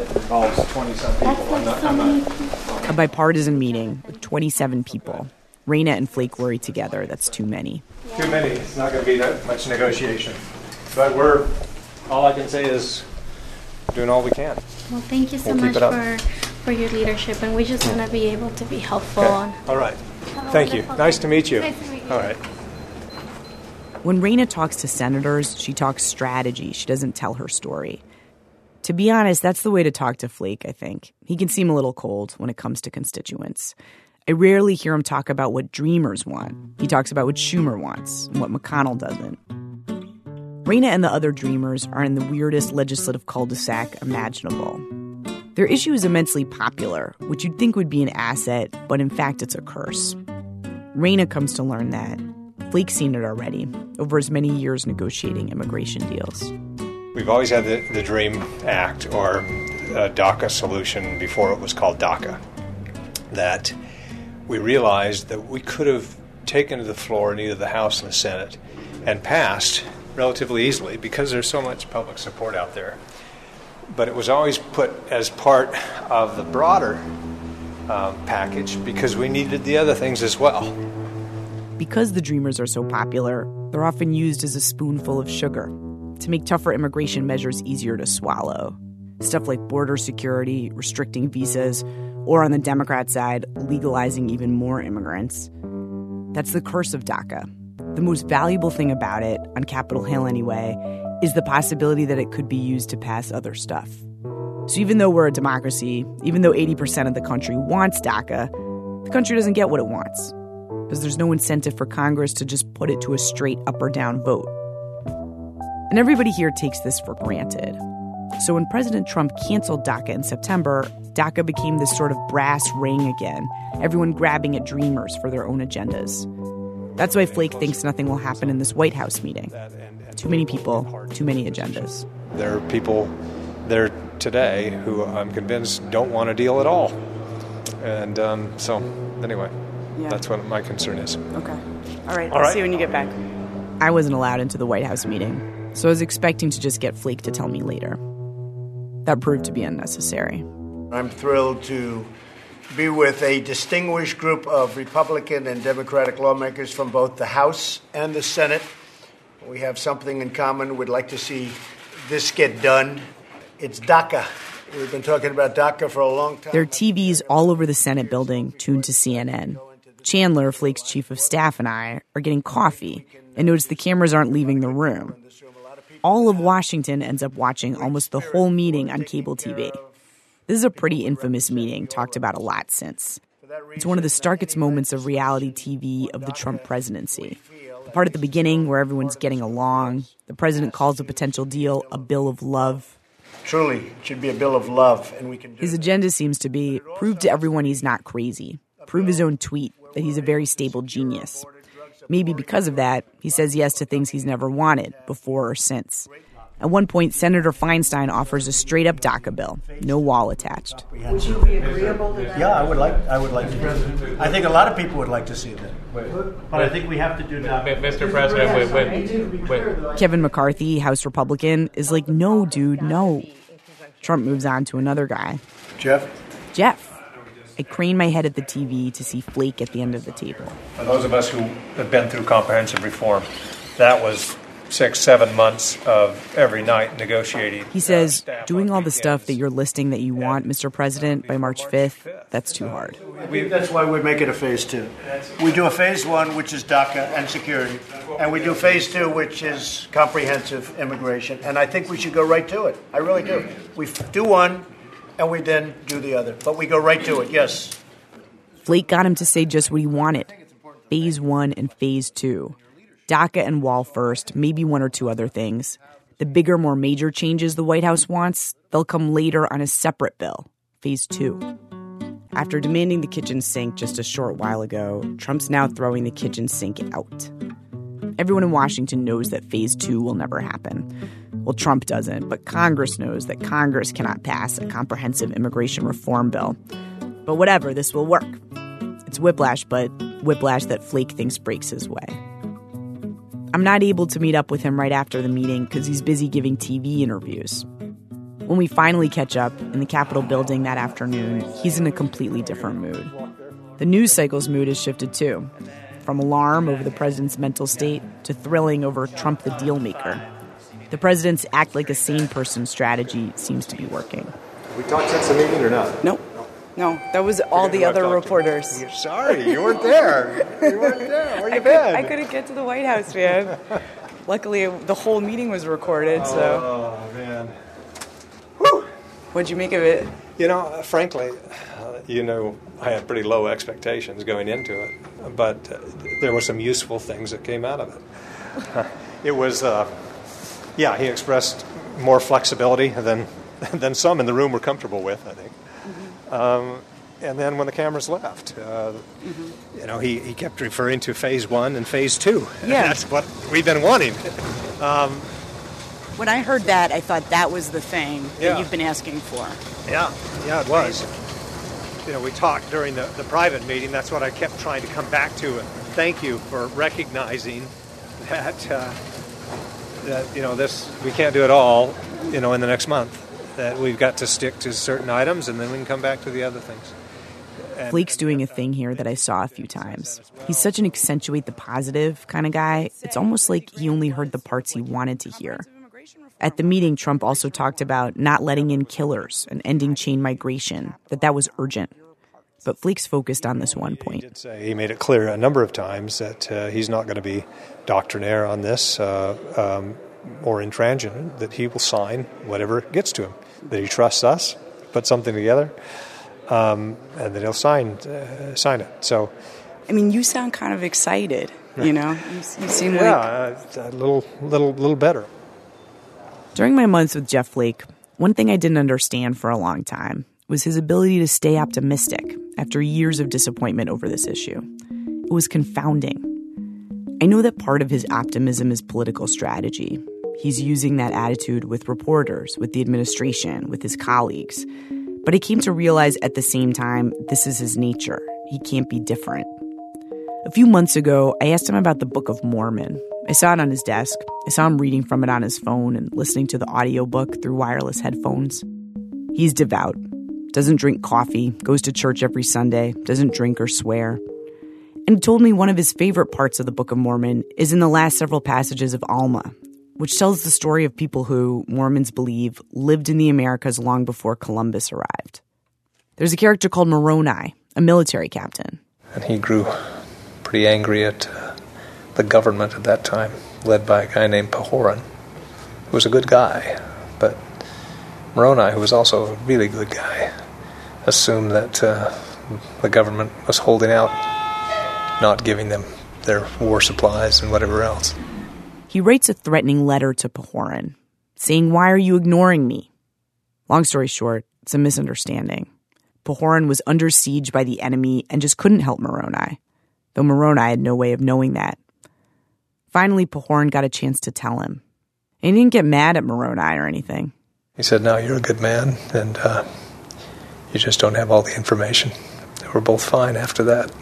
Speaker 4: It involves 20 some people.
Speaker 22: That's like
Speaker 4: not,
Speaker 22: so many
Speaker 4: not.
Speaker 2: A bipartisan meeting with 27 people. Raina and Flake worry together. That's too many.
Speaker 4: too many. It's not going to be that much negotiation. But we're, all I can say is doing all we can.
Speaker 22: Well, thank you so
Speaker 4: We'll
Speaker 22: much for, for your leadership, and we just mm. want to be able to be helpful.
Speaker 4: Okay.
Speaker 22: And
Speaker 4: All right. Thank you. Nice to meet you.
Speaker 22: Nice to meet you.
Speaker 4: All right.
Speaker 2: When Raina talks to senators, she talks strategy. She doesn't tell her story. To be honest, that's the way to talk to Flake, I think. He can seem a little cold when it comes to constituents. I rarely hear him talk about what dreamers want. He talks about what Schumer wants and what McConnell doesn't. Raina and the other dreamers are in the weirdest legislative cul de sac imaginable. Their issue is immensely popular, which you'd think would be an asset, but in fact it's a curse. Raina comes to learn that Flake's seen it already over his many years negotiating immigration deals.
Speaker 4: We've always had the, the DREAM Act or a DACA solution before it was called DACA. That we realized that we could have taken to the floor in either the House and the Senate and passed relatively easily because there's so much public support out there. But it was always put as part of the broader uh, package because we needed the other things as well.
Speaker 2: Because the Dreamers are so popular, they're often used as a spoonful of sugar to make tougher immigration measures easier to swallow. Stuff like border security, restricting visas, or on the Democrat side, legalizing even more immigrants. That's the curse of DACA. The most valuable thing about it, on Capitol Hill anyway, is the possibility that it could be used to pass other stuff. So even though we're a democracy, even though 80% of the country wants DACA, the country doesn't get what it wants. Because there's no incentive for Congress to just put it to a straight up or down vote. And everybody here takes this for granted. So when President Trump canceled DACA in September, DACA became this sort of brass ring again, everyone grabbing at dreamers for their own agendas. That's why Flake thinks nothing will happen in this White House meeting. Too many people, too many agendas.
Speaker 4: There are people there today who I'm convinced don't want a deal at all. And um, so, anyway,
Speaker 2: Yeah.
Speaker 4: that's what my concern is.
Speaker 2: Okay. All right.
Speaker 4: All
Speaker 2: I'll
Speaker 4: right.
Speaker 2: see you when you get back. I wasn't allowed into the White House meeting, so I was expecting to just get Flake to tell me later. That proved to be unnecessary.
Speaker 23: I'm thrilled to be with a distinguished group of Republican and Democratic lawmakers from both the House and the Senate. We have something in common. We'd like to see this get done. It's DACA. We've been talking about DACA for a long time.
Speaker 2: There are TVs all over the Senate building tuned to CNN. Chandler, Flake's chief of staff, and I are getting coffee and notice the cameras aren't leaving the room. All of Washington ends up watching almost the whole meeting on cable TV. This is a pretty infamous meeting, talked about a lot since. It's one of the starkest moments of reality TV of the Trump presidency. The part at the beginning where everyone's getting along, the president calls a potential deal a bill of love.
Speaker 23: Truly, it should be a bill of love, and we can do
Speaker 2: His agenda seems to be prove to everyone he's not crazy, prove his own tweet that he's a very stable genius. Maybe because of that, he says yes to things he's never wanted, before or since. At one point, Senator Feinstein offers a straight up DACA bill, no wall attached.
Speaker 23: Would you be agreeable to that? Yeah, I would like. I would like to. I think a lot of people would like to see that. But I think we have to do that.
Speaker 21: Mr. President, wait, wait, wait.
Speaker 2: Kevin McCarthy, House Republican, is like, no, dude, no. Trump moves on to another guy,
Speaker 23: Jeff?
Speaker 2: Jeff. I crane my head at the TV to see Flake at the end of the table.
Speaker 3: For those of us who have been through comprehensive reform, that was six, seven months of every night negotiating.
Speaker 2: He says, uh, doing all the stuff that you're listing that you want, Mr. President, by March 5th, that's too hard.
Speaker 23: Uh, we, that's why we make it a phase two. We do a phase one, which is DACA and security, and we do phase two, which is comprehensive immigration. And I think we should go right to it. I really do. We do one, and we then do the other. But we go right to it. Yes.
Speaker 2: Flake got him to say just what he wanted phase one and phase two. DACA and wall first, maybe one or two other things. The bigger, more major changes the White House wants, they'll come later on a separate bill, phase two. After demanding the kitchen sink just a short while ago, Trump's now throwing the kitchen sink out. Everyone in Washington knows that phase two will never happen. Well, Trump doesn't, but Congress knows that Congress cannot pass a comprehensive immigration reform bill. But whatever, this will work. It's whiplash, but whiplash that Flake thinks breaks his way. I'm not able to meet up with him right after the meeting because he's busy giving TV interviews. When we finally catch up in the Capitol building that afternoon, he's in a completely different mood. The news cycle's mood has shifted too, from alarm over the president's mental state to thrilling over Trump the dealmaker. The president's act like a sane person strategy seems to be working.
Speaker 4: We talked since the meeting or not?
Speaker 5: Nope. No, that was all the other reporters.
Speaker 4: Sorry, you weren't there. You weren't there. Where
Speaker 5: I,
Speaker 4: you
Speaker 5: could,
Speaker 4: been?
Speaker 5: I couldn't get to the White House, man. <laughs> Luckily, the whole meeting was recorded, so.
Speaker 4: Oh, man.
Speaker 5: What'd you make of it?
Speaker 4: You know, frankly, uh, you know, I had pretty low expectations going into it, but uh, there were some useful things that came out of it. <laughs> it was, uh, yeah, he expressed more flexibility than <laughs> than some in the room were comfortable with. I think. Um,
Speaker 3: and then when the cameras left, uh, you know, he, he kept referring to phase one and phase two. <laughs>
Speaker 2: Yeah.
Speaker 3: That's what we've been wanting. Um,
Speaker 2: When I heard that, I thought that was the thing that you've been asking for.
Speaker 3: Yeah, yeah, it was. You know, we talked during the, the private meeting. That's what I kept trying to come back to. And thank you for recognizing that, uh, that you know, this, we can't do it all, you know, in the next month. That we've got to stick to certain items and then we can come back to the other things. And-
Speaker 2: Flake's doing a thing here that I saw a few times. He's such an accentuate the positive kind of guy. It's almost like he only heard the parts he wanted to hear. At the meeting, Trump also talked about not letting in killers and ending chain migration, that that was urgent. But Flake's focused on this one point.
Speaker 3: say he made it clear a number of times that uh, he's not going to be doctrinaire on this uh, um, or intransigent, that he will sign whatever gets to him, that he trusts us, put something together, um, and then he'll sign uh, sign it. So,
Speaker 5: I mean, you sound kind of excited. You know, you, you seem
Speaker 3: yeah,
Speaker 5: like
Speaker 3: uh, a little, little, little better.
Speaker 2: During my months with Jeff Flake, one thing I didn't understand for a long time was his ability to stay optimistic after years of disappointment over this issue. It was confounding. I know that part of his optimism is political strategy. He's using that attitude with reporters, with the administration, with his colleagues. But I came to realize at the same time this is his nature. He can't be different. A few months ago, I asked him about the Book of Mormon. I saw it on his desk. I saw him reading from it on his phone and listening to the audiobook through wireless headphones. He's devout, doesn't drink coffee, goes to church every Sunday, doesn't drink or swear. And he told me one of his favorite parts of the Book of Mormon is in the last several passages of Alma, which tells the story of people who, Mormons believe, lived in the Americas long before Columbus arrived. There's a character called Moroni, a military captain.
Speaker 4: And he grew pretty angry at uh, the government at that time, led by a guy named Pahoran, who was a good guy. But Moroni, who was also a really good guy, assumed that uh, the government was holding out, not giving them their war supplies and whatever else.
Speaker 2: He writes a threatening letter to Pahoran, saying, Why are you ignoring me? Long story short, it's a misunderstanding. Pahoran was under siege by the enemy and just couldn't help Moroni, though Moroni had no way of knowing that. Finally, Pahoran got a chance to tell him. And he didn't get mad at Moroni or anything.
Speaker 4: He said, "No, you're a good man, and uh, you just don't have all the information." They were both fine after that.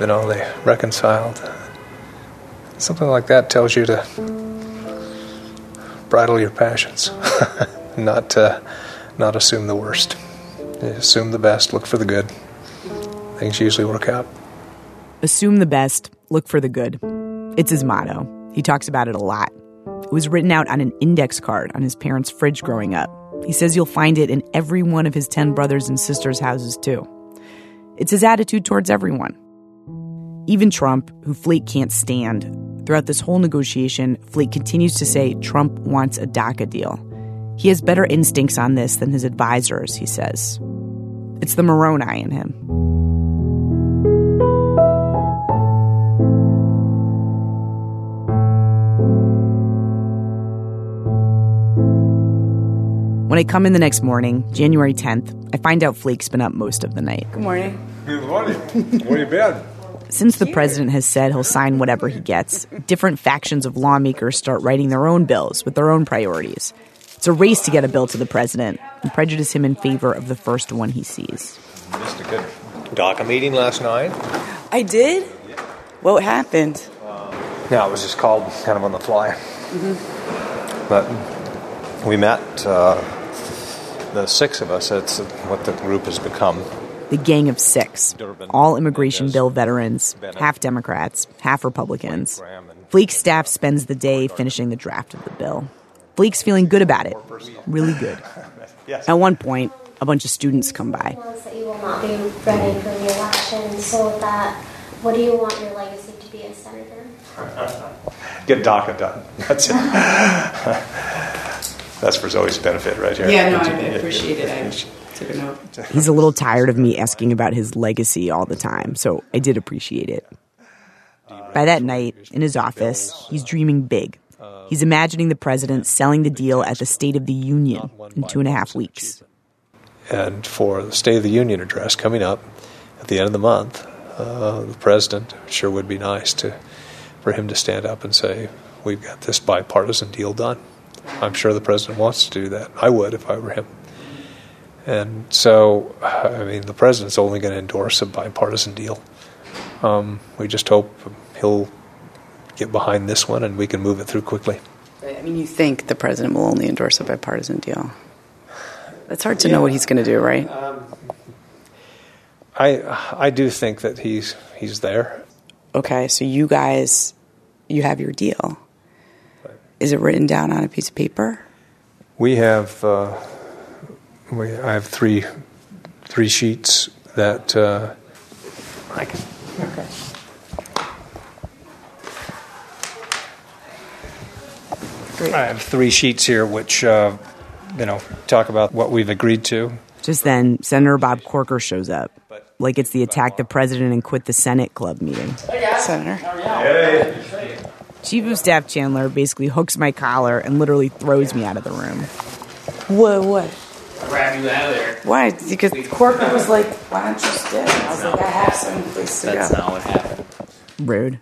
Speaker 4: You know, they reconciled. Something like that tells you to bridle your passions, <laughs> not uh, not assume the worst. Assume the best, look for the good. Things usually work out.
Speaker 2: Assume the best, look for the good. It's his motto. He talks about it a lot. It was written out on an index card on his parents' fridge growing up. He says you'll find it in every one of his 10 brothers and sisters' houses, too. It's his attitude towards everyone. Even Trump, who Flake can't stand, throughout this whole negotiation, Flake continues to say Trump wants a DACA deal. He has better instincts on this than his advisors, he says. It's the Moroni in him. When I come in the next morning, January 10th, I find out Flake's been up most of the night.
Speaker 5: Good morning.
Speaker 14: Good morning. Where you been?
Speaker 2: Since the president has said he'll sign whatever he gets, different factions of lawmakers start writing their own bills with their own priorities. It's a race to get a bill to the president and prejudice him in favor of the first one he sees.
Speaker 4: Missed a good DACA meeting last night.
Speaker 5: I did. What happened?
Speaker 3: Yeah, it was just called kind of on the fly.
Speaker 5: Mm-hmm.
Speaker 3: But we met, uh, the six of us, that's what the group has become.
Speaker 2: The Gang of Six, all immigration bill veterans, half Democrats, half Republicans. Flake's staff spends the day finishing the draft of the bill. Flake's feeling good about it, really good. <laughs> At one point, a bunch of students come by.
Speaker 22: that you will not be running for re-election, so that what do you want your legacy to be as senator? <laughs>
Speaker 3: Get DACA done. That's it. <laughs> That's for Zoe's benefit right here.
Speaker 5: Yeah, no, I appreciate it. I took a note.
Speaker 2: He's a little tired of me asking about his legacy all the time, so I did appreciate it. By that night, in his office, he's dreaming big. He's imagining the president selling the deal at the State of the Union in two and a half weeks.
Speaker 4: And for the State of the Union address coming up at the end of the month, uh, the president sure would be nice to for him to stand up and say, "We've got this bipartisan deal done." I'm sure the president wants to do that. I would if I were him. And so, I mean, the president's only going to endorse a bipartisan deal. Um, we just hope he'll get behind this one and we can move it through quickly.
Speaker 5: I mean, you think the president will only endorse a bipartisan deal? It's hard to yeah. know what he's going to do, right? Um,
Speaker 4: I I do think that he's he's there.
Speaker 5: Okay, so you guys, you have your deal. Is it written down on a piece of paper?
Speaker 4: We have. Uh, we I have three three sheets that uh, I can. Okay.
Speaker 5: Great.
Speaker 24: I have three sheets here, which uh, you know talk about what we've agreed to.
Speaker 2: Just then, Senator Bob Corker shows up, like it's the attack the president and quit the Senate club meeting.
Speaker 5: Senator.
Speaker 2: Hey. Chief of Staff Chandler basically hooks my collar and literally throws me out of the room.
Speaker 5: What? What?
Speaker 21: Grab you out of there.
Speaker 5: Why? Because Corker was like, "Why don't you stay?" I was like, "I have some place to
Speaker 21: That's
Speaker 5: go."
Speaker 21: not what happened.
Speaker 2: Rude.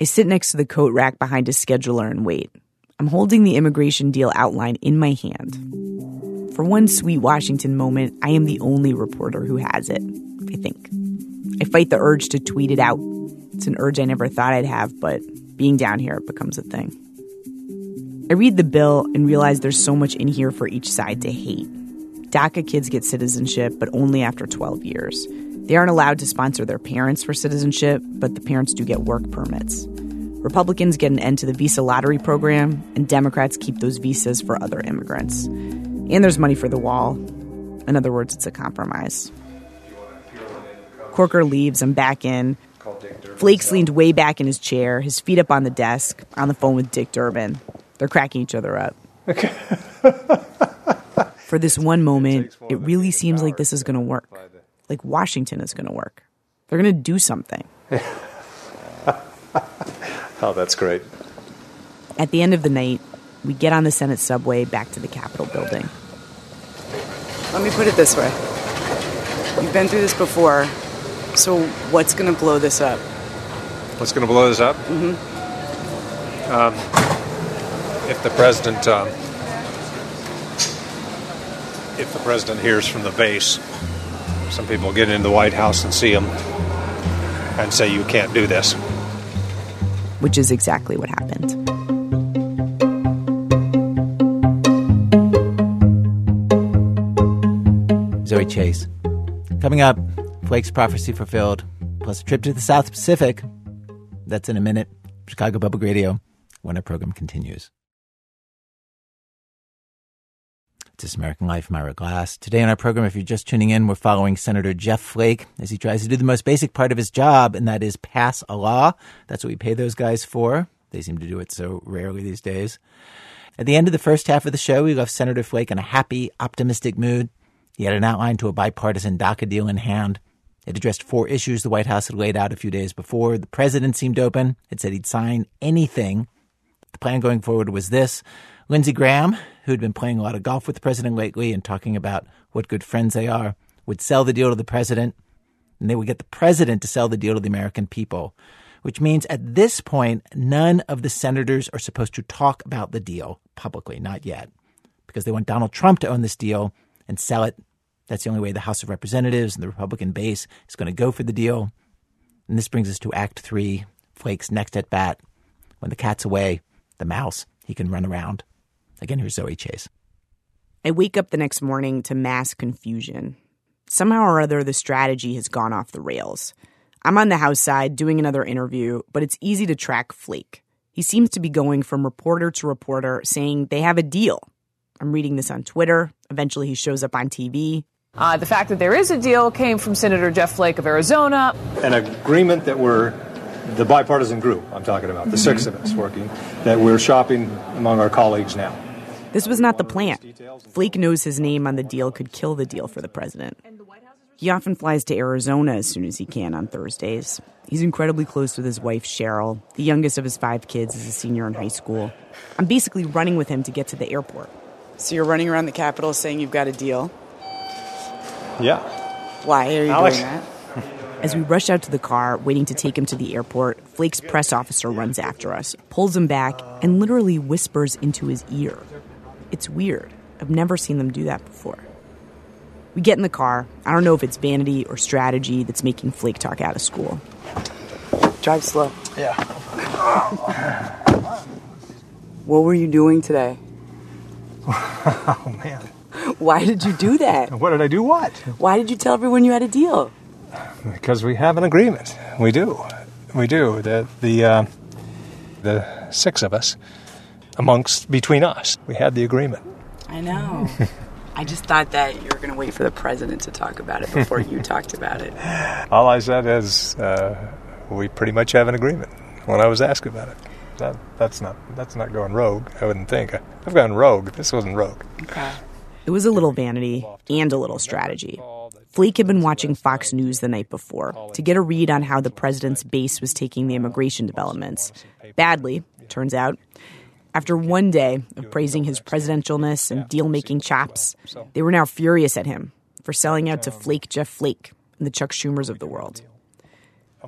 Speaker 2: I sit next to the coat rack behind a scheduler and wait. I'm holding the immigration deal outline in my hand. For one sweet Washington moment, I am the only reporter who has it, I think. I fight the urge to tweet it out. It's an urge I never thought I'd have, but being down here, it becomes a thing. I read the bill and realize there's so much in here for each side to hate. DACA kids get citizenship, but only after 12 years. They aren't allowed to sponsor their parents for citizenship, but the parents do get work permits. Republicans get an end to the visa lottery program, and Democrats keep those visas for other immigrants. And there's money for the wall. In other words, it's a compromise. Corker leaves, I'm back in. Flake's leaned way back in his chair, his feet up on the desk, on the phone with Dick Durbin. They're cracking each other up. <laughs> For this one moment, it really seems like this is going to work. Like Washington is going to work. They're going to do something. <laughs>
Speaker 4: Oh, that's great.
Speaker 2: At the end of the night, we get on the Senate subway back to the Capitol building.
Speaker 5: Let me put it this way You've been through this before, so what's going to blow this up?
Speaker 4: What's going to blow this up?
Speaker 5: Mm-hmm.
Speaker 4: Um, if the president, um, if the president hears from the base, some people get into the White House and see him and say, "You can't do this."
Speaker 2: which is exactly what happened.
Speaker 1: Zoe Chace. Coming up, Flake's prophecy fulfilled, plus a trip to the South Pacific. That's in a minute. Chicago Public Radio, when our program continues. This American Life, I'm Ira Glass. Today on our program, if you're just tuning in, we're following Senator Jeff Flake as he tries to do the most basic part of his job, and that is pass a law. That's what we pay those guys for. They seem to do it so rarely these days. At the end of the first half of the show, we left Senator Flake in a happy, optimistic mood. He had an outline to a bipartisan DACA deal in hand. It addressed four issues the White House had laid out a few days before. The president seemed open. It said he'd sign anything. The plan going forward was this Lindsey Graham, who had been playing a lot of golf with the president lately and talking about what good friends they are, would sell the deal to the president, and they would get the president to sell the deal to the American people. Which means at this point, none of the senators are supposed to talk about the deal publicly, not yet, because they want Donald Trump to own this deal and sell it. That's the only way the House of Representatives and the Republican base is going to go for the deal. And this brings us to Act Three Flake's next at bat. When the cat's away, the mouse, he can run around. Again, here's Zoe Chace.
Speaker 2: I wake up the next morning to mass confusion. Somehow or other, the strategy has gone off the rails. I'm on the house side doing another interview, but it's easy to track Flake. He seems to be going from reporter to reporter saying they have a deal. I'm reading this on Twitter. Eventually, he shows up on TV.
Speaker 17: Uh, the fact that there is a deal came from Senator Jeff Flake of Arizona.
Speaker 24: An agreement that we're the bipartisan group I'm talking about, the mm-hmm. six of us working, that we're shopping among our colleagues now.
Speaker 2: This was not the plan. Flake knows his name on the deal could kill the deal for the president. He often flies to Arizona as soon as he can on Thursdays. He's incredibly close with his wife, Cheryl. The youngest of his five kids is a senior in high school. I'm basically running with him to get to the airport.
Speaker 5: So you're running around the Capitol saying you've got a deal?
Speaker 4: Yeah.
Speaker 2: Why are you
Speaker 4: Alex?
Speaker 2: doing that? <laughs> As we rush out to the car, waiting to take him to the airport, Flake's press officer runs after us, pulls him back, and literally whispers into his ear. It's weird. I've never seen them do that before. We get in the car. I don't know if it's vanity or strategy that's making Flake talk out of school. Drive slow.
Speaker 5: Yeah. <laughs>
Speaker 2: What were you doing today? <laughs>
Speaker 4: Oh, man.
Speaker 2: Why did you do that? <laughs>
Speaker 4: What did I do? What?
Speaker 2: Why did you tell everyone you had a deal?
Speaker 4: Because we have an agreement. We do. We do. The, the, uh, the six of us, amongst, between us, we had the agreement.
Speaker 2: I know. <laughs> I just thought that you were going to wait for the president to talk about it before you talked about it. <laughs>
Speaker 4: All I said is uh, we pretty much have an agreement when I was asked about it. That, that's not that's not going rogue. I wouldn't think. I've gone rogue. This wasn't rogue.
Speaker 2: It was a little vanity and a little strategy. Flake had been watching Fox News the night before to get a read on how the president's base was taking the immigration developments. Badly, turns out. After one day of praising his presidentialness and deal making chops, they were now furious at him for selling out to Flake Jeff Flake and the Chuck Schumers of the world.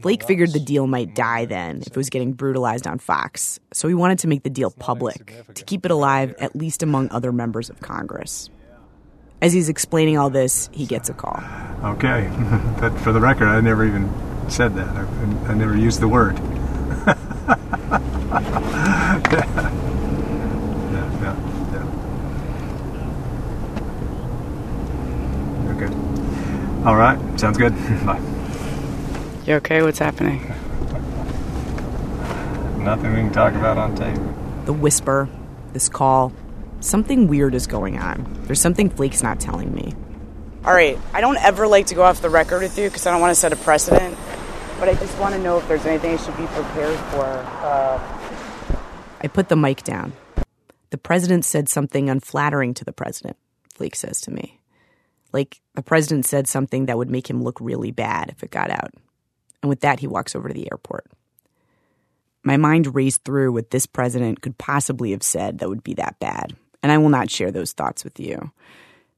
Speaker 2: Flake figured the deal might die then if it was getting brutalized on Fox, so he wanted to make the deal public to keep it alive, at least among other members of Congress. As he's explaining all this, he gets a call.
Speaker 4: Okay, <laughs> but for the record, I never even said that. I, I never used the word. <laughs> <laughs> yeah, yeah, yeah. Okay. All right. Sounds good. <laughs> Bye.
Speaker 2: You okay? What's happening?
Speaker 4: Nothing we can talk about on tape.
Speaker 2: The whisper, this call, something weird is going on. There's something Flake's not telling me. All right, I don't ever like to go off the record with you because I don't want to set a precedent, but I just want to know if there's anything I should be prepared for. Uh... I put the mic down. The president said something unflattering to the president, Flake says to me. Like the president said something that would make him look really bad if it got out. And with that, he walks over to the airport. My mind raced through what this president could possibly have said that would be that bad, and I will not share those thoughts with you.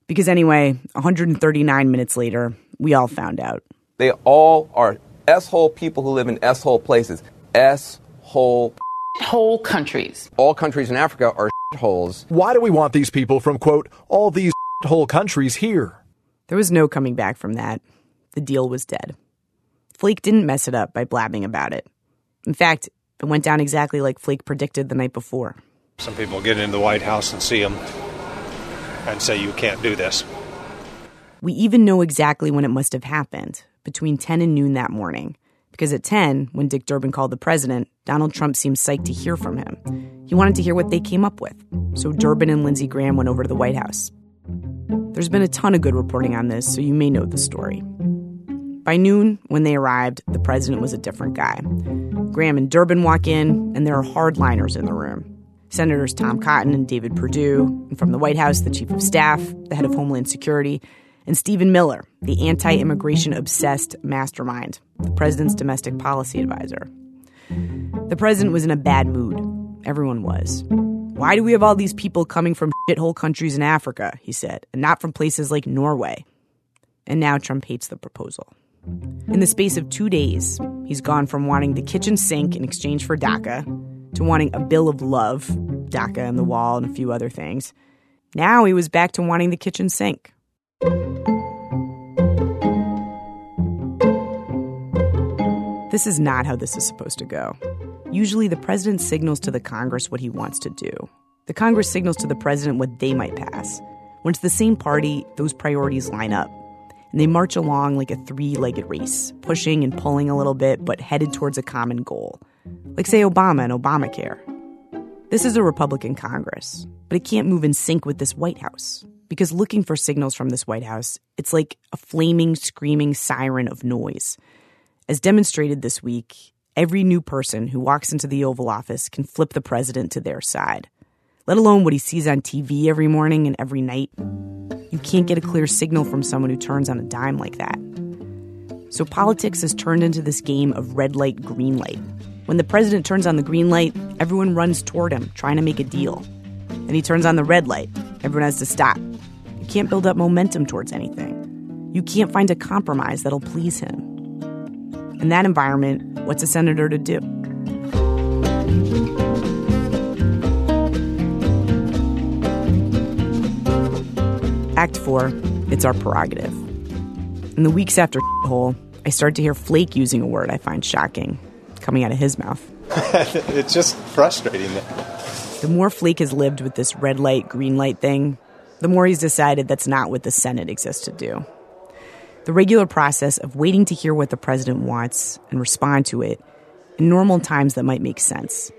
Speaker 2: Because anyway, 139 minutes later, we all found out.
Speaker 25: They all are S-hole people who live in S-hole places. S-hole
Speaker 17: Whole countries.
Speaker 25: All countries in Africa are holes.
Speaker 13: Why do we want these people from, quote, all these whole countries here?
Speaker 2: There was no coming back from that. The deal was dead. Flake didn't mess it up by blabbing about it. In fact, it went down exactly like Flake predicted the night before.
Speaker 4: Some people get into the White House and see him and say, you can't do this.
Speaker 2: We even know exactly when it must have happened, between 10 and noon that morning. Because at 10, when Dick Durbin called the president, Donald Trump seemed psyched to hear from him. He wanted to hear what they came up with. So Durbin and Lindsey Graham went over to the White House. There's been a ton of good reporting on this, so you may know the story. By noon, when they arrived, the president was a different guy. Graham and Durbin walk in, and there are hardliners in the room. Senators Tom Cotton and David Perdue, and from the White House, the chief of staff, the head of Homeland Security, and Stephen Miller, the anti immigration obsessed mastermind, the president's domestic policy advisor. The president was in a bad mood. Everyone was. Why do we have all these people coming from shithole countries in Africa, he said, and not from places like Norway? And now Trump hates the proposal. In the space of two days, he's gone from wanting the kitchen sink in exchange for DACA to wanting a bill of love, DACA and the wall and a few other things. Now he was back to wanting the kitchen sink. This is not how this is supposed to go. Usually, the president signals to the Congress what he wants to do. The Congress signals to the president what they might pass. When it's the same party, those priorities line up. And they march along like a three legged race, pushing and pulling a little bit, but headed towards a common goal. Like, say, Obama and Obamacare. This is a Republican Congress, but it can't move in sync with this White House. Because looking for signals from this White House, it's like a flaming, screaming siren of noise. As demonstrated this week, every new person who walks into the Oval Office can flip the president to their side, let alone what he sees on TV every morning and every night. You can't get a clear signal from someone who turns on a dime like that. So politics has turned into this game of red light, green light. When the president turns on the green light, everyone runs toward him, trying to make a deal. Then he turns on the red light. Everyone has to stop. You can't build up momentum towards anything. You can't find a compromise that'll please him. In that environment, what's a senator to do? Act 4, it's our prerogative. In the weeks after hole, I start to hear Flake using a word I find shocking, coming out of his mouth. <laughs>
Speaker 4: it's just frustrating.
Speaker 2: The more Flake has lived with this red light, green light thing, the more he's decided that's not what the Senate exists to do. The regular process of waiting to hear what the president wants and respond to it in normal times that might make sense.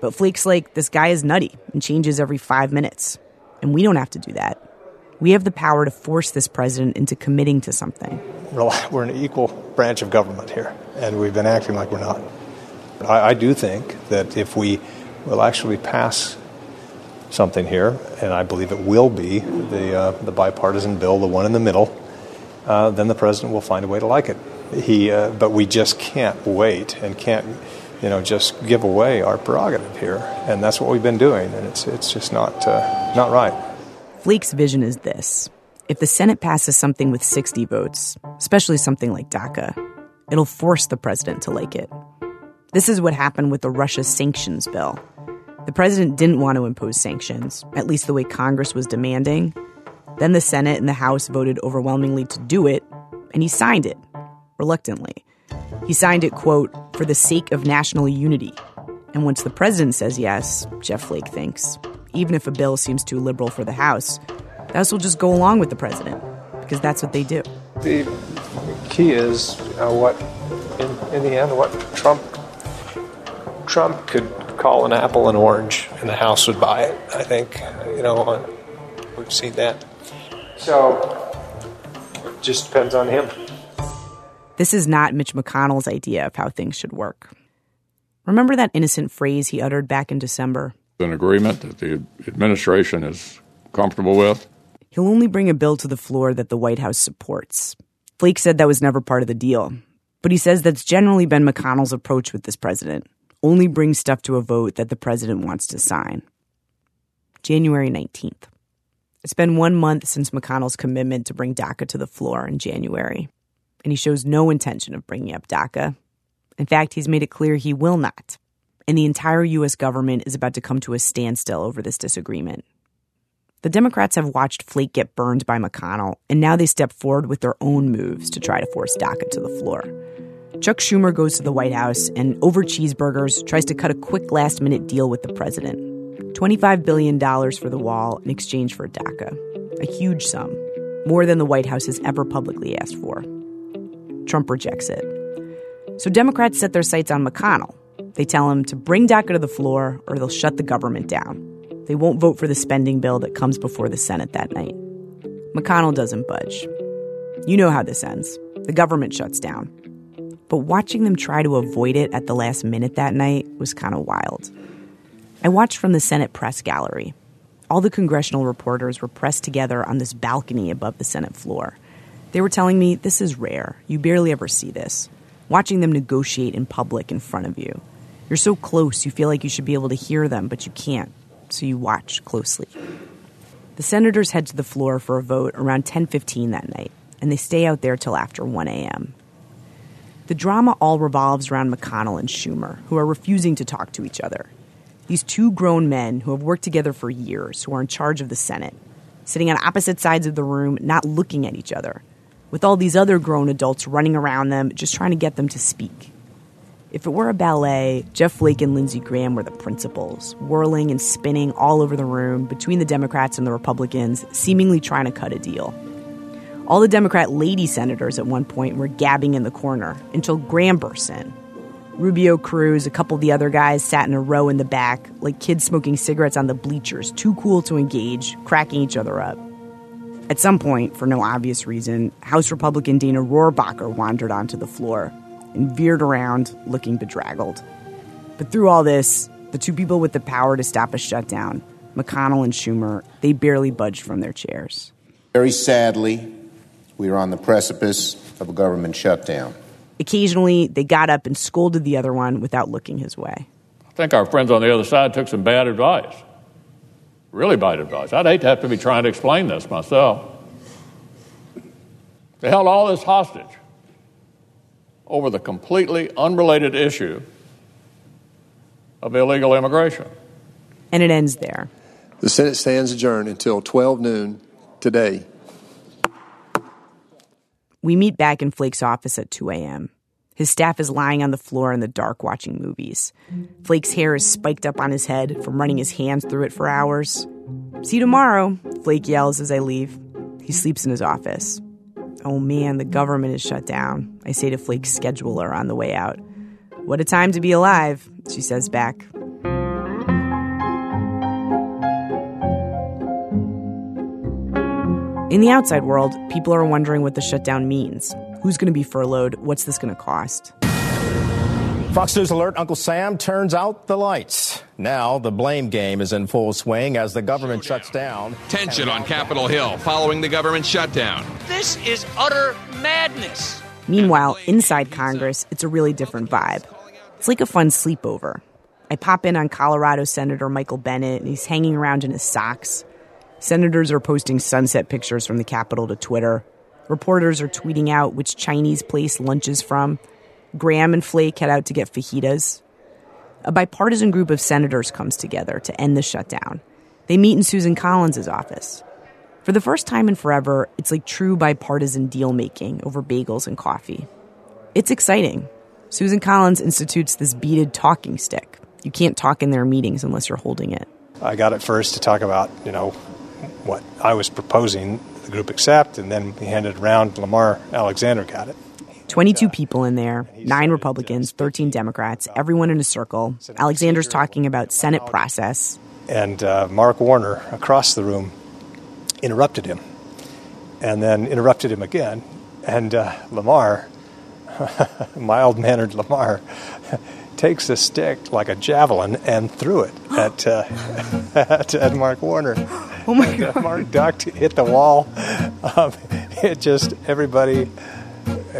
Speaker 2: But Flake's like, this guy is nutty and changes every five minutes. And we don't have to do that. We have the power to force this president into committing to something.
Speaker 4: We're an equal branch of government here, and we've been acting like we're not. I, I do think that if we will actually pass something here, and I believe it will be the, uh, the bipartisan bill, the one in the middle, uh, then the president will find a way to like it. He, uh, but we just can't wait and can't, you know, just give away our prerogative here, and that's what we've been doing, and it's it's just not uh, not right.
Speaker 2: Flake's vision is this: if the Senate passes something with 60 votes, especially something like DACA, it'll force the president to like it. This is what happened with the Russia sanctions bill. The president didn't want to impose sanctions, at least the way Congress was demanding. Then the Senate and the House voted overwhelmingly to do it, and he signed it, reluctantly. He signed it, quote, for the sake of national unity. And once the president says yes, Jeff Flake thinks, even if a bill seems too liberal for the House, the House will just go along with the president, because that's what they do.
Speaker 4: The key is uh, what, in, in the end, what Trump Trump could call an apple an orange, and the House would buy it. I think, you know, we've seen that. So it just depends on him.
Speaker 2: This is not Mitch McConnell's idea of how things should work. Remember that innocent phrase he uttered back in December?
Speaker 14: An agreement that the administration is comfortable with.
Speaker 2: He'll only bring a bill to the floor that the White House supports. Flake said that was never part of the deal. But he says that's generally been McConnell's approach with this president only bring stuff to a vote that the president wants to sign. January 19th. It's been one month since McConnell's commitment to bring DACA to the floor in January, and he shows no intention of bringing up DACA. In fact, he's made it clear he will not. And the entire U.S. government is about to come to a standstill over this disagreement. The Democrats have watched Flake get burned by McConnell, and now they step forward with their own moves to try to force DACA to the floor. Chuck Schumer goes to the White House and, over cheeseburgers, tries to cut a quick last minute deal with the president. $25 billion for the wall in exchange for DACA. A huge sum, more than the White House has ever publicly asked for. Trump rejects it. So Democrats set their sights on McConnell. They tell him to bring DACA to the floor or they'll shut the government down. They won't vote for the spending bill that comes before the Senate that night. McConnell doesn't budge. You know how this ends. The government shuts down. But watching them try to avoid it at the last minute that night was kind of wild. I watched from the Senate press gallery. All the congressional reporters were pressed together on this balcony above the Senate floor. They were telling me, This is rare. You barely ever see this. Watching them negotiate in public in front of you. You're so close, you feel like you should be able to hear them, but you can't, so you watch closely. The senators head to the floor for a vote around 10:15 that night, and they stay out there till after 1 a.m. The drama all revolves around McConnell and Schumer, who are refusing to talk to each other. These two grown men who have worked together for years, who are in charge of the Senate, sitting on opposite sides of the room, not looking at each other, with all these other grown adults running around them, just trying to get them to speak. If it were a ballet, Jeff Flake and Lindsey Graham were the principals, whirling and spinning all over the room between the Democrats and the Republicans, seemingly trying to cut a deal. All the Democrat lady senators at one point were gabbing in the corner until Graham burst in. Rubio, Cruz, a couple of the other guys sat in a row in the back, like kids smoking cigarettes on the bleachers, too cool to engage, cracking each other up. At some point, for no obvious reason, House Republican Dana Rohrabacher wandered onto the floor and veered around, looking bedraggled. But through all this, the two people with the power to stop a shutdown, McConnell and Schumer, they barely budged from their chairs.
Speaker 26: Very sadly, we are on the precipice of a government shutdown.
Speaker 2: Occasionally, they got up and scolded the other one without looking his way.
Speaker 14: I think our friends on the other side took some bad advice. Really bad advice. I'd hate to have to be trying to explain this myself. They held all this hostage over the completely unrelated issue of illegal immigration.
Speaker 2: And it ends there.
Speaker 27: The Senate stands adjourned until 12 noon today.
Speaker 2: We meet back in Flake's office at 2 a.m. His staff is lying on the floor in the dark watching movies. Flake's hair is spiked up on his head from running his hands through it for hours. See you tomorrow, Flake yells as I leave. He sleeps in his office. Oh man, the government is shut down. I say to Flake's scheduler on the way out. What a time to be alive, she says back. In the outside world, people are wondering what the shutdown means. Who's going to be furloughed? What's this going to cost?
Speaker 28: Fox News Alert Uncle Sam turns out the lights. Now the blame game is in full swing as the government shuts down.
Speaker 19: Tension on Capitol Hill following the government shutdown.
Speaker 29: This is utter madness.
Speaker 2: Meanwhile, inside Congress, it's a really different vibe. It's like a fun sleepover. I pop in on Colorado Senator Michael Bennet, and he's hanging around in his socks. Senators are posting sunset pictures from the Capitol to Twitter. Reporters are tweeting out which Chinese place lunch is from. Graham and Flake head out to get fajitas. A bipartisan group of senators comes together to end the shutdown. They meet in Susan Collins' office. For the first time in forever, it's like true bipartisan deal making over bagels and coffee. It's exciting. Susan Collins institutes this beaded talking stick. You can't talk in their meetings unless you're holding it.
Speaker 4: I got it first to talk about, you know, what I was proposing, the group accept, and then we handed it around. Lamar Alexander got it.
Speaker 2: 22 people in there, nine Republicans, 13 Democrats, everyone in a circle. Alexander's talking about Senate process.
Speaker 4: And uh, Mark Warner across the room interrupted him and then interrupted him again. And uh, Lamar, <laughs> mild mannered Lamar, <laughs> takes a stick like a javelin and threw it at, uh, <laughs> at, at, Mark Warner. <gasps>
Speaker 2: Oh my
Speaker 4: and, uh,
Speaker 2: God.
Speaker 4: Mark ducked, hit the wall. Um, it just, everybody,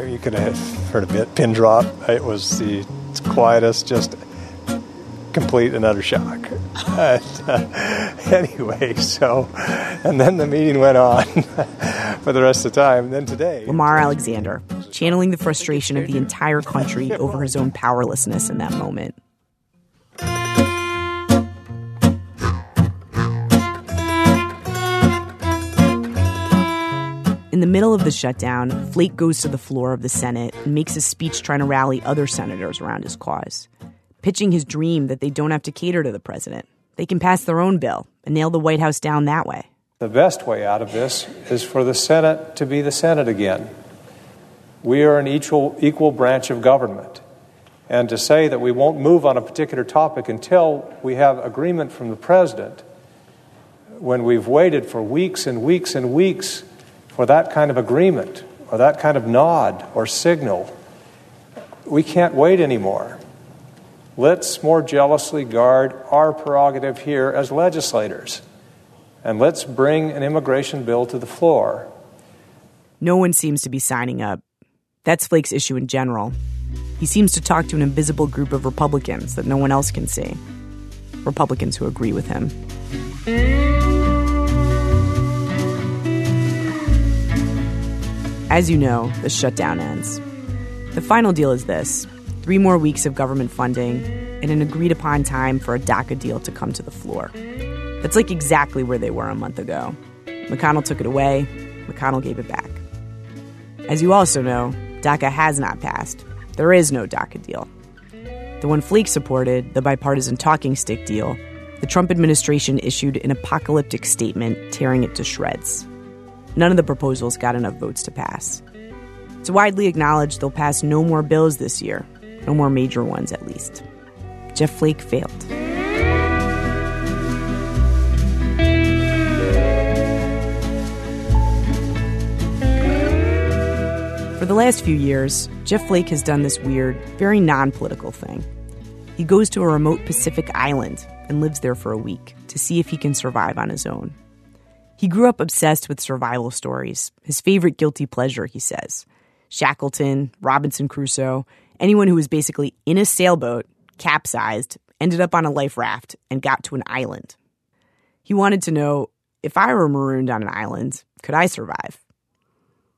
Speaker 4: you could have heard a bit, pin drop. It was the quietest, just complete and utter shock. And, uh, <laughs> anyway, so, and then the meeting went on <laughs> for the rest of the time. And then today,
Speaker 2: Lamar Alexander, channeling the frustration of the entire country <laughs> over his own powerlessness in that moment. In the middle of the shutdown, Flake goes to the floor of the Senate and makes a speech trying to rally other senators around his cause, pitching his dream that they don't have to cater to the president. They can pass their own bill and nail the White House down that way.
Speaker 4: The best way out of this is for the Senate to be the Senate again. We are an equal, equal branch of government. And to say that we won't move on a particular topic until we have agreement from the president, when we've waited for weeks and weeks and weeks for that kind of agreement or that kind of nod or signal, we can't wait anymore. Let's more jealously guard our prerogative here as legislators. And let's bring an immigration bill to the floor.
Speaker 2: No one seems to be signing up. That's Flake's issue in general. He seems to talk to an invisible group of Republicans that no one else can see. Republicans who agree with him. As you know, the shutdown ends. The final deal is this three more weeks of government funding and an agreed upon time for a DACA deal to come to the floor. That's like exactly where they were a month ago. McConnell took it away, McConnell gave it back. As you also know, DACA has not passed. There is no DACA deal. The one Flake supported, the bipartisan talking stick deal, the Trump administration issued an apocalyptic statement tearing it to shreds. None of the proposals got enough votes to pass. It's widely acknowledged they'll pass no more bills this year, no more major ones at least. Jeff Flake failed. For the last few years, Jeff Flake has done this weird, very non political thing. He goes to a remote Pacific island and lives there for a week to see if he can survive on his own. He grew up obsessed with survival stories, his favorite guilty pleasure, he says. Shackleton, Robinson Crusoe, anyone who was basically in a sailboat, capsized, ended up on a life raft, and got to an island. He wanted to know if I were marooned on an island, could I survive?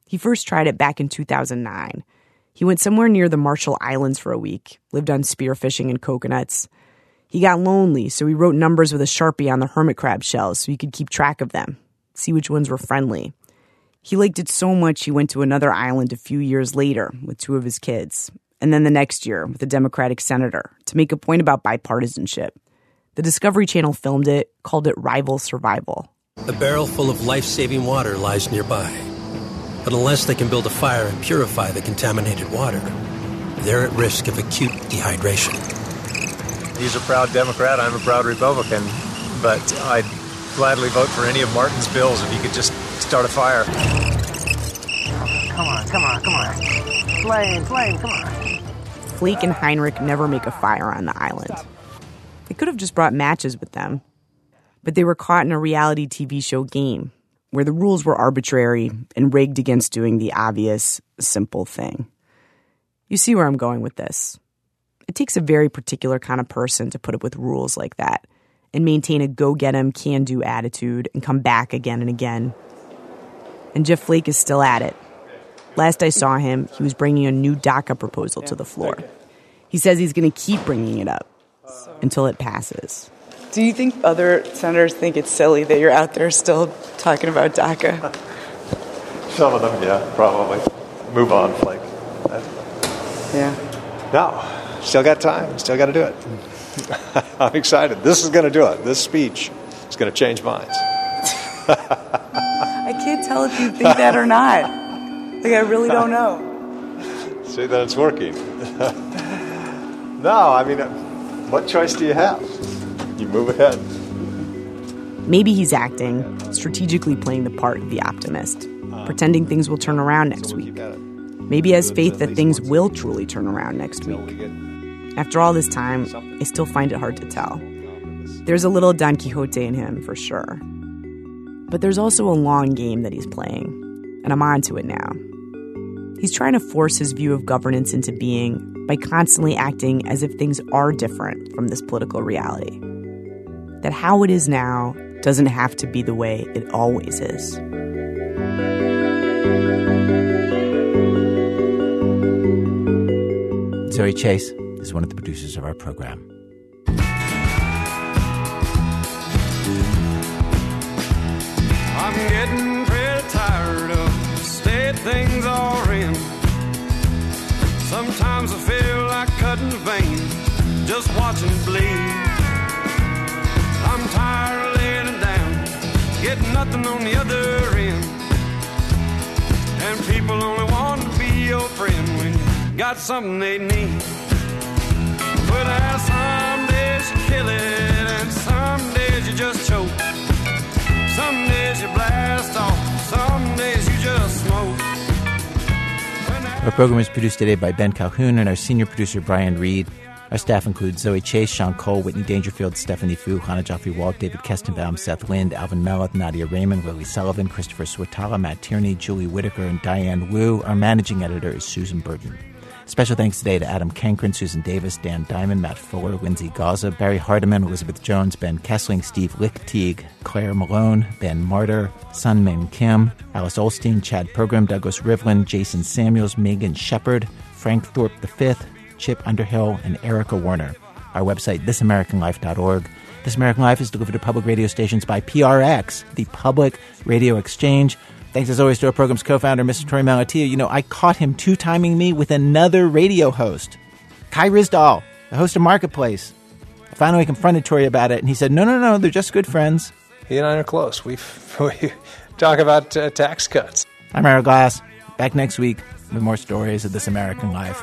Speaker 2: He first tried it back in 2009. He went somewhere near the Marshall Islands for a week, lived on spearfishing and coconuts. He got lonely, so he wrote numbers with a sharpie on the hermit crab shells so he could keep track of them, see which ones were friendly. He liked it so much he went to another island a few years later with two of his kids, and then the next year with a Democratic senator to make a point about bipartisanship. The Discovery Channel filmed it, called it Rival Survival.
Speaker 30: A barrel full of life saving water lies nearby. But unless they can build a fire and purify the contaminated water, they're at risk of acute dehydration.
Speaker 4: He's a proud Democrat, I'm a proud Republican, but I'd gladly vote for any of Martin's bills if he could just start a fire.
Speaker 31: Come on, come on, come on. Flame, flame, come on.
Speaker 2: Flake and Heinrich never make a fire on the island. They could have just brought matches with them, but they were caught in a reality TV show game where the rules were arbitrary and rigged against doing the obvious, simple thing. You see where I'm going with this. It takes a very particular kind of person to put up with rules like that and maintain a go get 'em, can do attitude and come back again and again. And Jeff Flake is still at it. Last I saw him, he was bringing a new DACA proposal to the floor. He says he's going to keep bringing it up until it passes.
Speaker 5: Do you think other senators think it's silly that you're out there still talking about DACA? <laughs>
Speaker 4: Some of them, yeah, probably. Move on, Flake.
Speaker 5: Yeah.
Speaker 4: No, still got time. Still got to do it. <laughs> I'm excited. This is going to do it. This speech is going to change minds.
Speaker 5: I can't tell if you think that or not. Like, I really don't know. <laughs>
Speaker 4: See that it's working. <laughs> no, I mean, what choice do you have? You move ahead.
Speaker 2: Maybe he's acting, strategically playing the part of the optimist, uh, pretending things will turn around next week. Maybe he has faith that things will truly turn around next week. After all this time, I still find it hard to tell. There's a little Don Quixote in him, for sure. But there's also a long game that he's playing, and I'm onto it now. He's trying to force his view of governance into being by constantly acting as if things are different from this political reality. That how it is now doesn't have to be the way it always is.
Speaker 1: Zoe Chace is one of the producers of our program.
Speaker 32: I'm getting pretty tired of the state things are in. Sometimes I feel like cutting a vein, just watching bleed. I'm tired of laying down, getting nothing on the other end. And people only want to be your friend when you got something they need.
Speaker 1: Our program is produced today by Ben Calhoun and our senior producer, Brian Reed. Our staff includes Zoe Chace, Sean Cole, Whitney Dangerfield, Stephanie Foo, Hannah Joffrey Walt, David Kestenbaum, Seth Lind, Alvin Melathe, Nadia Reiman, Lily Sullivan, Christopher Swetala, Matt Tierney, Julie Whitaker, and Diane Wu. Our managing editor is Susan Burton. Special thanks today to Adam Cancryn, Susan Davis, Dan Diamond, Matt Fuller, Lindsay Gaza, Barry Hardiman, Elizabeth Jones, Ben Kesling, Steve Lichtig, Claire Malone, Ben Martyr, Seung Min Kim, Alice Ollstein, Chad Pergram, Douglas Rivlin, Jason Samuels, Megan Shepard, Frank Thorpe V, Chip Underhill, and Erica Warner. Our website, thisamericanlife.org. This American Life is delivered to public radio stations by PRX, the Public Radio Exchange. Thanks as always to our program's co-founder, Mr. Torey Malatia. You know, I caught him two-timing me with another radio host, Kai Ryssdal, the host of Marketplace. I finally confronted Troy about it, and he said, no, no, no, they're just good friends.
Speaker 4: He and I are close. We <laughs> we talk about uh, tax cuts.
Speaker 1: I'm Ira Glass. Back next week with more stories of This American Life.